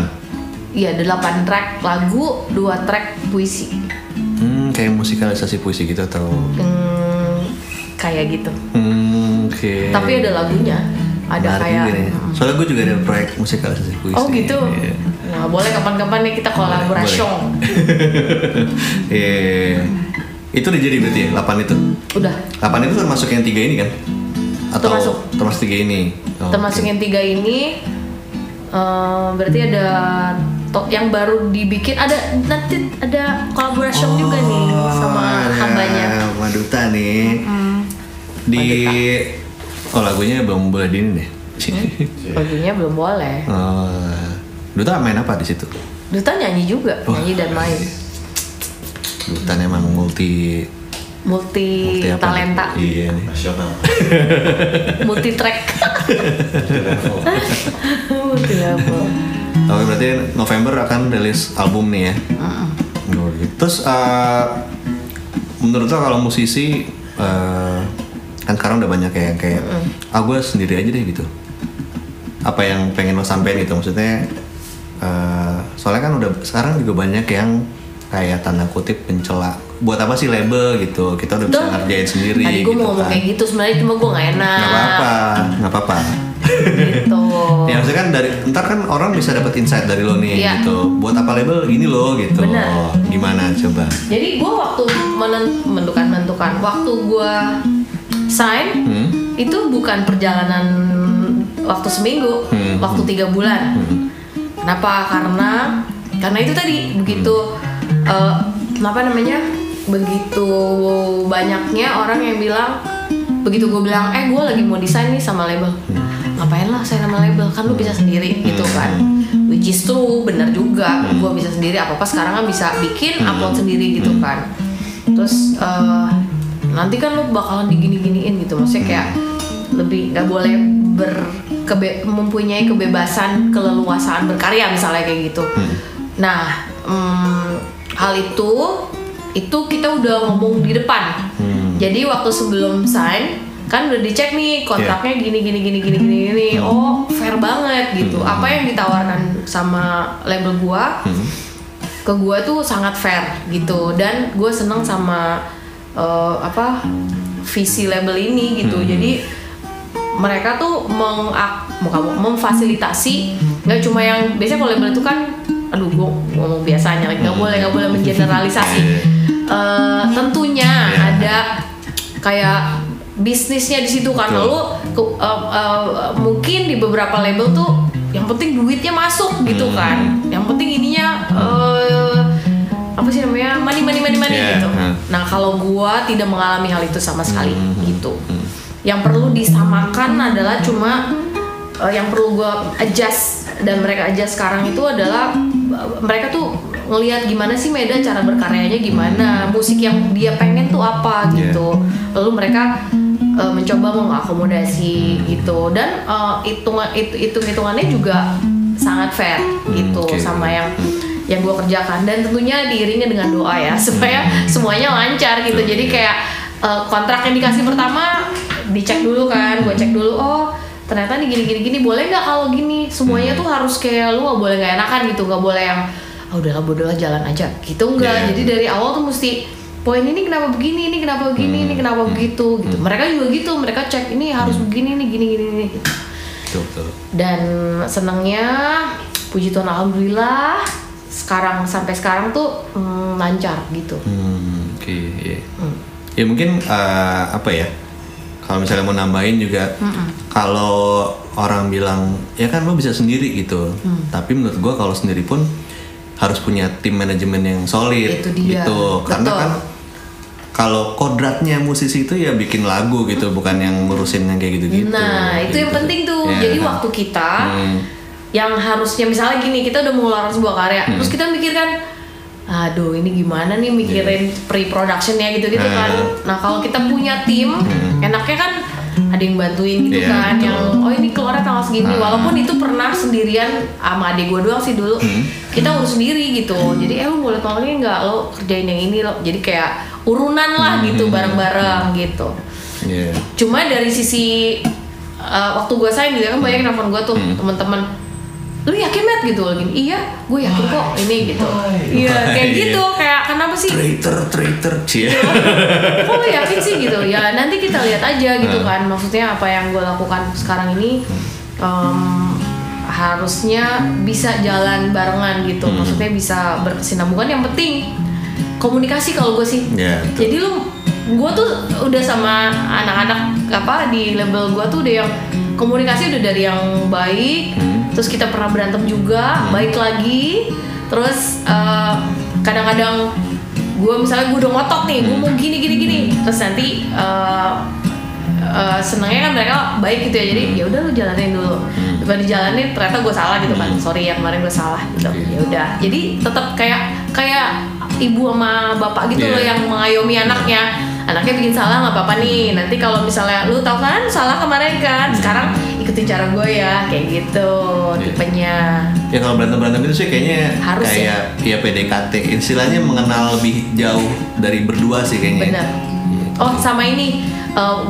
Iya delapan track lagu dua track puisi Hmm, kayak musikalisasi puisi gitu atau? Hmm, kayak gitu Hmm, oke. tapi ada lagunya ada Menarik kayak juga nih. Mm. Soalnya gue juga ada proyek musikalisasi puisi. oh gitu Iya. nah boleh kapan-kapan nih kita kolaborasi Iya. Itu udah jadi berarti ya, 8 itu? udah 8 itu termasuk yang tiga ini kan? Atau Termasuk. termasuk tiga ini? Oh, termasuk oke. yang tiga ini eh, berarti ada yang baru dibikin ada nanti ada kolaborasi juga nih sama Oh, ada hambanya Maduta nih. Di Oh lagunya belum boleh di ini deh. lagunya belum boleh Oh, Duta main apa di situ? Duta nyanyi juga Oh. nyanyi dan main Duta emang multi multi, multi apa? talenta nih? Iya nih. nasional multi track multi level Oke berarti November akan rilis album nih ya. Gitu. Terus eh, menurut lo kalau musisi eh, kan sekarang udah banyak ya yang kayak ah gue sendiri aja deh gitu. Apa yang pengen lo sampein gitu maksudnya? eh, soalnya kan udah sekarang juga banyak yang kayak tanda kutip pencela. Buat apa sih label gitu? Kita udah bisa ngerjain sendiri. tadi gue gitu mau ngomong kan. kayak gitu sebenarnya cuma gue nggak enak Nggak apa-apa, nggak apa-apa. Gitu Ya maksudnya kan dari ntar kan orang bisa dapat insight dari lo nih Iya. gitu. Buat apa label gini loh gitu. Benar. Gimana coba? jadi gue waktu menen- menentukan menentukan waktu gue sign Hmm? itu bukan perjalanan waktu seminggu Hmm. waktu tiga bulan kenapa karena karena itu tadi begitu eh, apa namanya begitu banyaknya orang yang bilang begitu gue bilang eh gue lagi mau desain nih sama label ngapain lah saya nama label? Kan lu bisa sendiri gitu kan. Which is true bener juga. Gue bisa sendiri apa apa sekarang kan bisa bikin upload sendiri gitu kan. Terus eh, nanti kan lu bakalan digini-giniin gitu. Maksudnya kayak lebih nggak boleh berkebe mempunyai kebebasan keleluasaan berkarya misalnya kayak gitu. Nah mm, hal itu itu kita udah ngomong di depan. Jadi waktu sebelum sign kan udah dicek nih kontraknya gini gini gini gini gini gini. Oh fair banget gitu. Apa yang ditawarkan sama label gua ke gua tuh sangat fair gitu. Dan gue seneng sama eh, apa visi label ini gitu. Jadi mereka tuh meng bukan, memfasilitasi. Nggak cuma yang biasanya kalau label itu kan aduh gue ngomong biasanya lagi nggak boleh nggak boleh mengeneralisasi. Eh, tentunya ada kayak bisnisnya di situ kan Betul. lalu ke- eh, eh, mungkin di beberapa label tuh yang penting duitnya masuk gitu kan. Yang penting ininya eh, apa sih namanya money money money money Yeah, gitu. hmm. nah kalau gua tidak mengalami hal itu sama sekali gitu. yang perlu disamakan adalah cuma eh, yang perlu gua adjust dan mereka adjust sekarang itu adalah mereka tuh ngelihat gimana sih Medan cara berkaryanya gimana musik yang dia pengen tuh apa Yeah. gitu lalu mereka eh, mencoba mengakomodasi gitu. Dan eh, hitungan itu hitung hitungannya juga sangat fair gitu oke. sama yang yang gue kerjakan. Dan tentunya diiringi dengan doa ya supaya semuanya lancar gitu. Jadi kayak eh, kontrak yang dikasih pertama dicek dulu kan. Gue cek dulu oh ternyata nih gini gini gini boleh nggak kalau gini? Semuanya tuh harus kayak lu nggak boleh nggak enakan gitu. Nggak boleh yang ah udahlah bodoh jalan aja. Gitu enggak Yeah. jadi dari awal tuh mesti poin ini kenapa begini ini kenapa begini ini kenapa begitu gitu mereka juga gitu mereka cek ini harus begini nih gini gini nih gitu. Betul, betul. dan senangnya puji Tuhan alhamdulillah sekarang sampai sekarang tuh mm, lancar gitu Hmm, oke, iya. Ya mungkin eh, apa ya? Kalau misalnya mau nambahin juga, kalau orang bilang ya kan lo bisa sendiri gitu. Mm. Tapi menurut gua kalau sendiri pun harus punya tim manajemen yang solid Itu dia, gitu. Karena betul. kan kalau kodratnya musisi itu ya bikin lagu gitu bukan yang ngurusin yang kayak gitu-gitu Nah, itu yang penting tuh. Ya. Jadi waktu kita Hmm. yang harusnya misalnya gini, kita udah mengeluarkan sebuah karya, Hmm. terus kita mikir kan, aduh ini gimana nih mikirin pre-productionnya gitu-gitu Nah. kan. Nah kalau kita punya tim, enaknya kan ada yang bantuin gitu Hmm. Iya, kan, betul. yang oh ini keluarnya tanggal segini, Ah. walaupun itu pernah sendirian sama adik gue doang sih dulu, Hmm. kita urus sendiri gitu. Jadi eh lu boleh tolongin nggak lo kerjain yang ini lo, jadi kayak urunan lah Hmm. gitu bareng-bareng gitu. Iya. Cuma dari sisi uh, waktu gue sign gitu kan banyak yang nelfon gue tuh Hmm. teman-teman lu yakin met gitu. Lagi iya gue yakin kok ini gitu. Iya kayak Iya. gitu. Kayak kenapa sih? Traitor traitor cie. Kok lu yakin sih gitu? Ya nanti kita lihat aja gitu Hmm. kan. Maksudnya apa yang gue lakukan sekarang ini em, harusnya bisa jalan barengan gitu. Hmm. maksudnya bisa berkesinambungan. Yang penting komunikasi kalau gue sih. Ya, betul. jadi lu gue tuh udah sama anak-anak apa di label gue tuh udah yang komunikasi udah dari yang baik Hmm. Terus kita pernah berantem juga baik lagi. Terus eh, kadang-kadang gue misalnya gue udah ngotot nih gue mau gini gini gini. Terus nanti eh, eh, senangnya kan mereka baik gitu ya. Jadi ya udah lu jalanin dulu. Daripada dijalanin ternyata gue salah gitu kan. Sorry ya kemarin gue salah. Gitu. Ya udah. Jadi tetap kayak kayak ibu sama bapak gitu Iya. loh yang mengayomi anaknya. Anaknya bikin salah nggak apa-apa nih. Nanti kalau misalnya lu tau kan salah kemarin kan. Sekarang ikutin cara gue ya kayak gitu Iya. tipenya. Ya kalau berantem berantem itu sih kayaknya Harus kayak ya PDKT istilahnya mengenal lebih jauh dari berdua sih kayaknya. Benar. Oh sama ini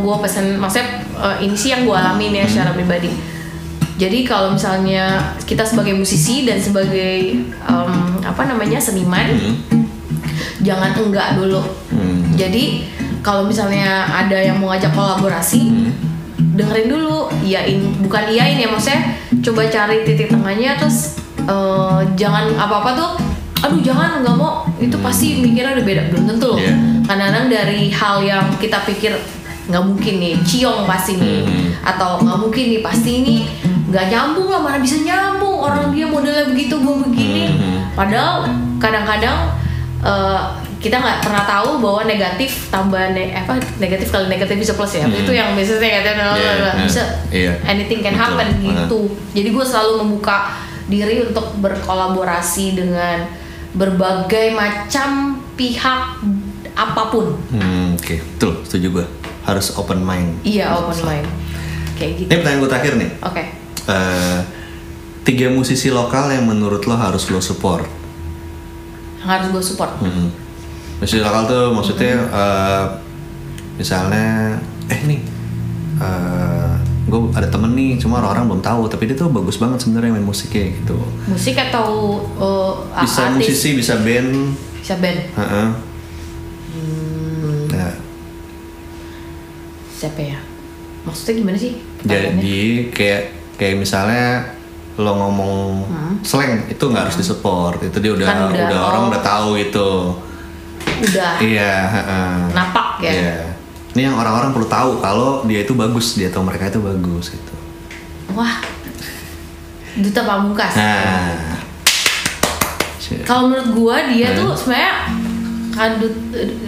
gue pesen maksudnya eh, ini sih yang gue alamin ya secara pribadi. Jadi kalau misalnya kita sebagai musisi dan sebagai em, apa namanya seniman jangan enggak dulu. Hmm. jadi kalau misalnya ada yang mau ngajak kolaborasi dengerin dulu iyain bukan iyain ya maksudnya coba cari titik tengahnya terus eh, jangan apa apa tuh aduh jangan nggak mau itu pasti mikirnya udah beda belum tentu loh kadang-kadang dari hal yang kita pikir nggak mungkin nih ciong pasti nih Hmm. atau nggak mungkin nih pasti ini nggak nyambung lah mana bisa nyambung orang dia modelnya begitu gue begini Hmm. padahal kadang-kadang eh, kita nggak pernah tahu bahwa negatif tambah ne- apa negatif kali negatif bisa plus ya. Hmm. itu yang biasanya negatif Iya, bisa iya. anything can Betul. happen Ah. gitu. Jadi gue selalu membuka diri untuk berkolaborasi dengan berbagai macam pihak apa pun. Hmm, oke. Betul. Setuju gue harus open mind. Iya open mind. Kayak gitu. Ini pertanyaan gue terakhir nih. Oke. Eh, tiga musisi lokal yang menurut lo harus lo support? Harus gue support? Hmm. Musisi lokal tuh maksudnya eh, misalnya eh nih gue ada temen nih cuma orang-orang belum tahu tapi dia tuh bagus banget sebenarnya main musiknya gitu. Musik atau uh, bisa artis? musisi bisa band. Bisa band? Heeh. Hmm. Nah, siapa ya? Maksudnya gimana sih? Jadi kayak kayak misalnya lo ngomong slang itu nggak harus disupport itu dia udah Hmm. Kan udah, udah, orang udah tahu gitu udah iya heeh. napak ya Iya. Ini yang orang-orang perlu tahu kalau dia itu bagus, dia atau mereka itu bagus gitu. wah duta pamungkas Nah, kalau menurut gua dia Hmm. tuh sebenarnya kadut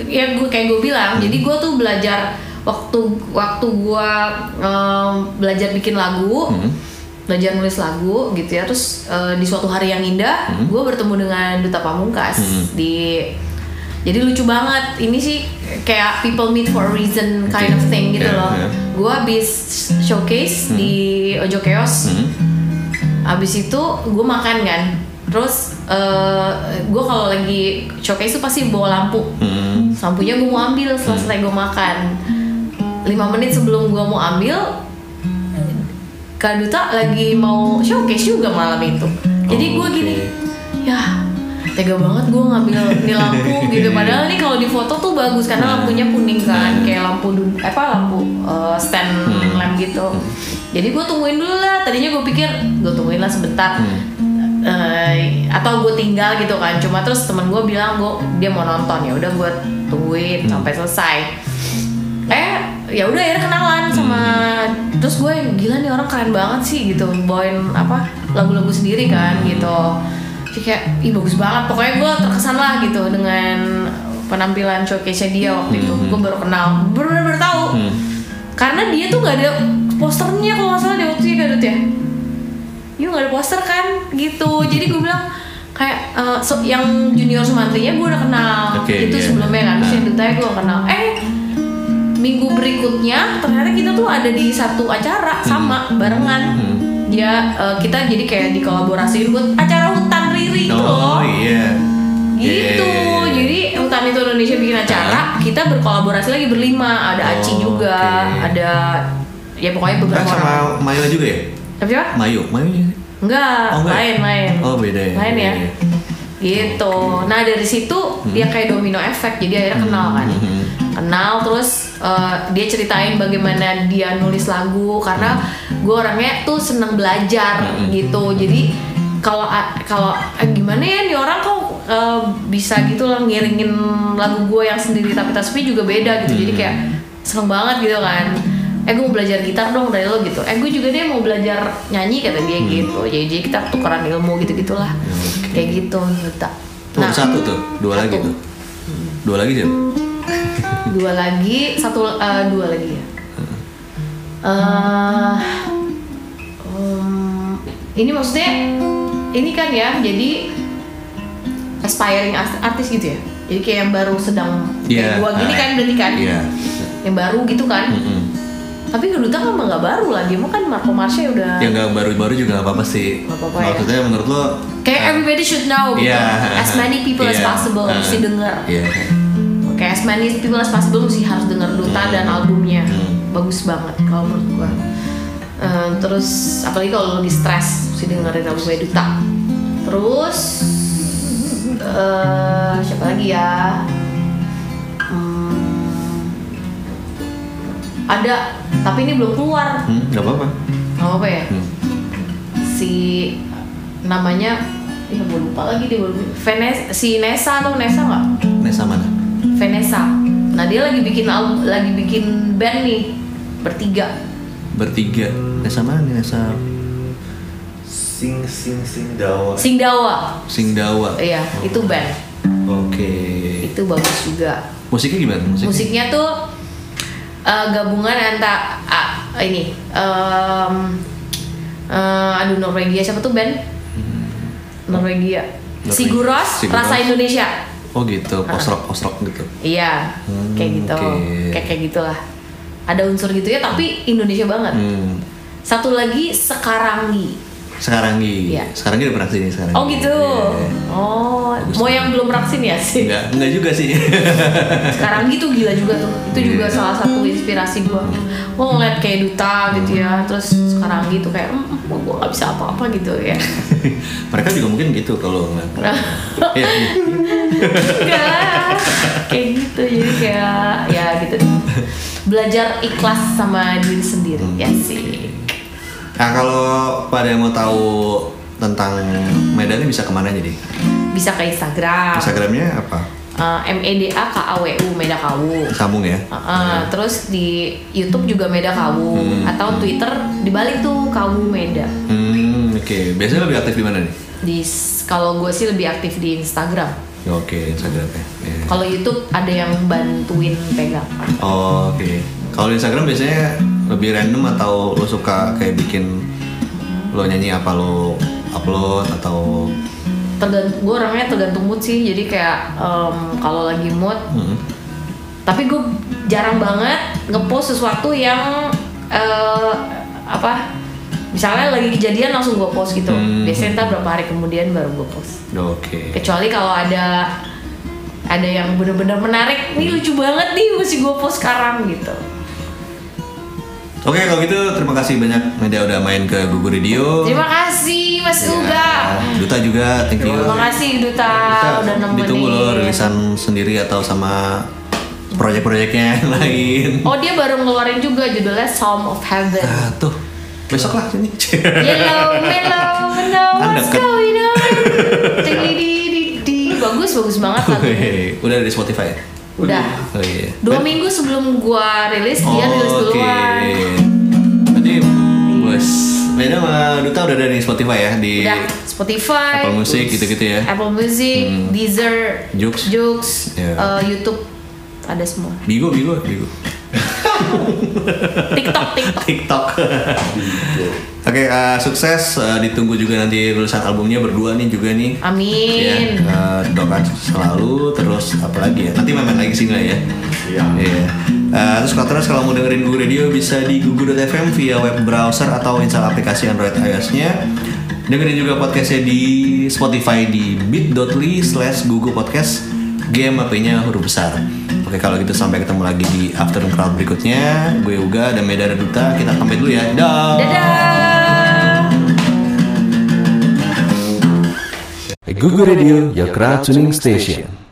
ya gue kayak gue bilang jadi gua tuh belajar waktu waktu gua em, belajar bikin lagu Hmm. belajar nulis lagu gitu ya terus eh, di suatu hari yang indah gua bertemu dengan duta pamungkas Hmm. di jadi lucu banget ini sih kayak people meet for a reason kind of thing gitu Yeah, loh yeah. gua habis showcase di Ojo Chaos Hmm. Abis itu gue makan kan Terus gue kalau lagi showcase itu pasti bawa lampu Hmm. Lampunya gue mau ambil setelah selesai gue makan 5 menit sebelum gue mau ambil Kak Duta lagi mau showcase juga malam itu Jadi gue gini. Ya tega banget gue ngambil ini lampu gitu. Padahal nih kalau di foto tuh bagus Karena lampunya kuning kan. Kayak lampu apa lampu eh, stand Hmm. lamp gitu. Jadi gue tungguin dulu lah. Tadinya gue pikir gue tungguin lah sebentar. Eh, atau gue tinggal gitu kan. Cuma terus temen gue bilang gue dia mau nonton. Ya udah gue tungguin sampai selesai. Eh ya udah akhirnya kenalan sama terus gue gila nih orang keren banget sih gitu. Bawain apa lagu-lagu sendiri kan gitu Jadi kayak ih bagus banget. Pokoknya gue terkesan lah gitu dengan penampilan showcase dia waktu itu. Hmm. gue baru kenal. Baru baru tahu. Karena dia tuh nggak ada posternya kalau nggak salah di waktu itu Dut, ya? Yuk nggak ada poster kan? Gitu. Jadi gue bilang kayak eh, so- yang junior semantrinya gue udah kenal. Oke, itu iya. sebelumnya kan? Terus yang dutanya gue nggak kenal. Eh minggu berikutnya ternyata kita tuh ada di satu acara sama barengan. Hmm. dia eh, kita jadi kayak dikolaborasiin buat acara hutan riri itu Oh loh iya. gitu Iya, iya, iya. jadi hutan itu Indonesia bikin acara kita berkolaborasi lagi berlima ada Aci Oh, juga oke. ada ya pokoknya beberapa sama orang Mayu juga ya? tapi siapa Mayu, Mayu. enggak, Oh, enggak. lain lain Oh, beda ya? lain ya Beda ya. gitu nah dari situ dia kayak domino efek jadi akhirnya kenal kan Hmm. kenal terus eh, dia ceritain bagaimana dia nulis lagu karena gue orangnya tuh seneng belajar Hmm. gitu jadi kalau a- kalau eh, gimana ya nih orang kok eh, bisa gitu lah ngiringin lagu gue yang sendiri tapi tasbih juga beda gitu. Jadi Hmm. kayak seneng banget gitu kan. Eh gue mau belajar gitar dong dari lo gitu. Eh gue juga deh mau belajar nyanyi kata dia Hmm. gitu. Jadi, jadi kita tukeran ilmu gitu gitulah kayak gitu Yuta. Tuh, satu tuh, dua lagi satu. tuh. Dua lagi siapa? dua lagi satu eh, dua lagi ya. Eh, um, ini maksudnya ini kan ya jadi aspiring art- artis gitu ya jadi kayak yang baru sedang kayak gua gini ah, kan berarti kan Iya. yang baru gitu kan Mm-mm. tapi kedutaan kan nggak baru lah dia mah kan Marco Marsha udah Yang nggak baru-baru juga nggak apa-apa sih. Nggak apa-apa ya. Maksudnya menurut lo? kayak everybody should know gitu Iya. as many people as Iya. possible Ah. mesti denger Iya. kayak as many people as possible mesti harus denger Duta Hmm. dan albumnya Hmm. bagus banget kalau menurut gua Eh, terus apalagi kalau lagi stres mesti dengerin albumnya Duta terus eh siapa lagi ya Hmm, ada tapi ini belum keluar Hmm, nggak apa-apa. nggak apa ya Hmm. si namanya ya gue lupa lagi deh. Venes si Nesa atau Nesa nggak Nesa mana? Vanessa. Nah dia lagi bikin al- lagi bikin band nih bertiga. Bertiga. Nesa mana nih? Nesa Sing sing sing dawa. Singdawa. Singdawa. Iya itu band. Oke. Itu bagus juga. Musiknya gimana? Musiknya? Musiknya tuh eh, gabungan antara ah, ini em, eh, aduh Norwegia siapa tuh band? Norwegia. Norwegia. Siguros, Sigur Rasa. Indonesia. Oh gitu, post rock post rock gitu. Iya, Hmm, kayak gitu, oke. kayak kayak gitulah. Ada unsur gitu ya, tapi Indonesia banget. Hmm. Satu lagi Sekarangi. Sekarang Iya. Sekarang udah pernah sini sekarang. Oh gitu. Iya. Oh, Bagus mau yang belum vaksin ya sih. Enggak, enggak juga sih. Sekarang gitu gila juga tuh. Itu juga Iya. salah satu inspirasi gua. Gua ngeliat kayak duta gitu ya, terus sekarang gitu kayak, mm, mm, gua gak bisa apa-apa gitu ya. Mereka juga mungkin gitu kalau ngeliat. Iya, iya. Enggak, kayak gitu jadi kayak ya gitu. Belajar ikhlas sama diri sendiri ya sih. Nah kalau pada yang mau tahu tentang Medan ini bisa ke mana jadi? Bisa ke Instagram. Instagramnya apa? M E D A K A W U Meda Kawu. Sambung ya? Uh, uh, terus di YouTube juga Meda Kawu Hmm. atau Twitter dibalik tuh Kawu Meda. Hmm, oke. Biasanya lebih aktif di mana nih? Di kalau gue sih lebih aktif di Instagram. Ya, Oke, Instagramnya. Iya. Kalau YouTube ada yang bantuin pegang. Oh, oke. Kalau di Instagram biasanya lebih random atau lo suka kayak bikin lo nyanyi apa lo upload atau Tergantung gue orangnya tergantung mood sih. Jadi kayak em, kalau lagi mood, Hmm. tapi gue jarang banget ngepost sesuatu yang eh, apa? Misalnya lagi kejadian langsung gue post gitu. Hmm. Biasanya ntar berapa hari kemudian baru gue post. Oke. kecuali kalau ada ada yang bener-bener menarik nih lucu banget nih mesti gue post sekarang gitu Oke, kalau gitu terima kasih banyak Media udah main ke Gugu Radio. terima kasih mas Ya, Uga Duta juga, thank you. terima kasih Duta Kita udah nemenin ditunggu loh rilisan sendiri atau sama proyek-proyeknya yang lain. oh dia baru ngeluarin juga judulnya Psalm of Heaven Ah, tuh. Besok lah sini. Yellow, mellow, mellow, Kan what's deket. going on? Di, di. Bagus, bagus banget lagunya. Wih, Udah di Spotify ya? Udah. Oh iya. Dua minggu sebelum gua rilis, dia rilis Oh, Oke. duluan. Berarti bos Medan sama Duta udah ada di Spotify ya di Udah, Spotify, Apple Music gitu-gitu ya. Apple Music, Deezer, Joox. Joox, Ya. eh, YouTube, ada semua. Bigo, Bigo, Bigo. TikTok, TikTok. TikTok. Oke, eh, sukses. Eh, ditunggu juga nanti rilisan albumnya berdua nih juga nih. Ya, Amin. eh, doakan selalu. Terus apa lagi ya? Nanti main lagi sini lah ya. Iya. Iya. Eh, terus kalau terus kalau mau dengerin Google Radio bisa di google.fm via web browser atau install aplikasi Android iOS-nya. Dengerin juga podcastnya di Spotify di bit.ly slash Google Podcast. Game HP-nya huruf besar. Oke kalau gitu sampai ketemu lagi di Afternoon Crowd berikutnya. Gue Uga dan Medara Duta. Kita pamit dulu ya. Dah. Dadah. Google Radio, your crowd tuning station.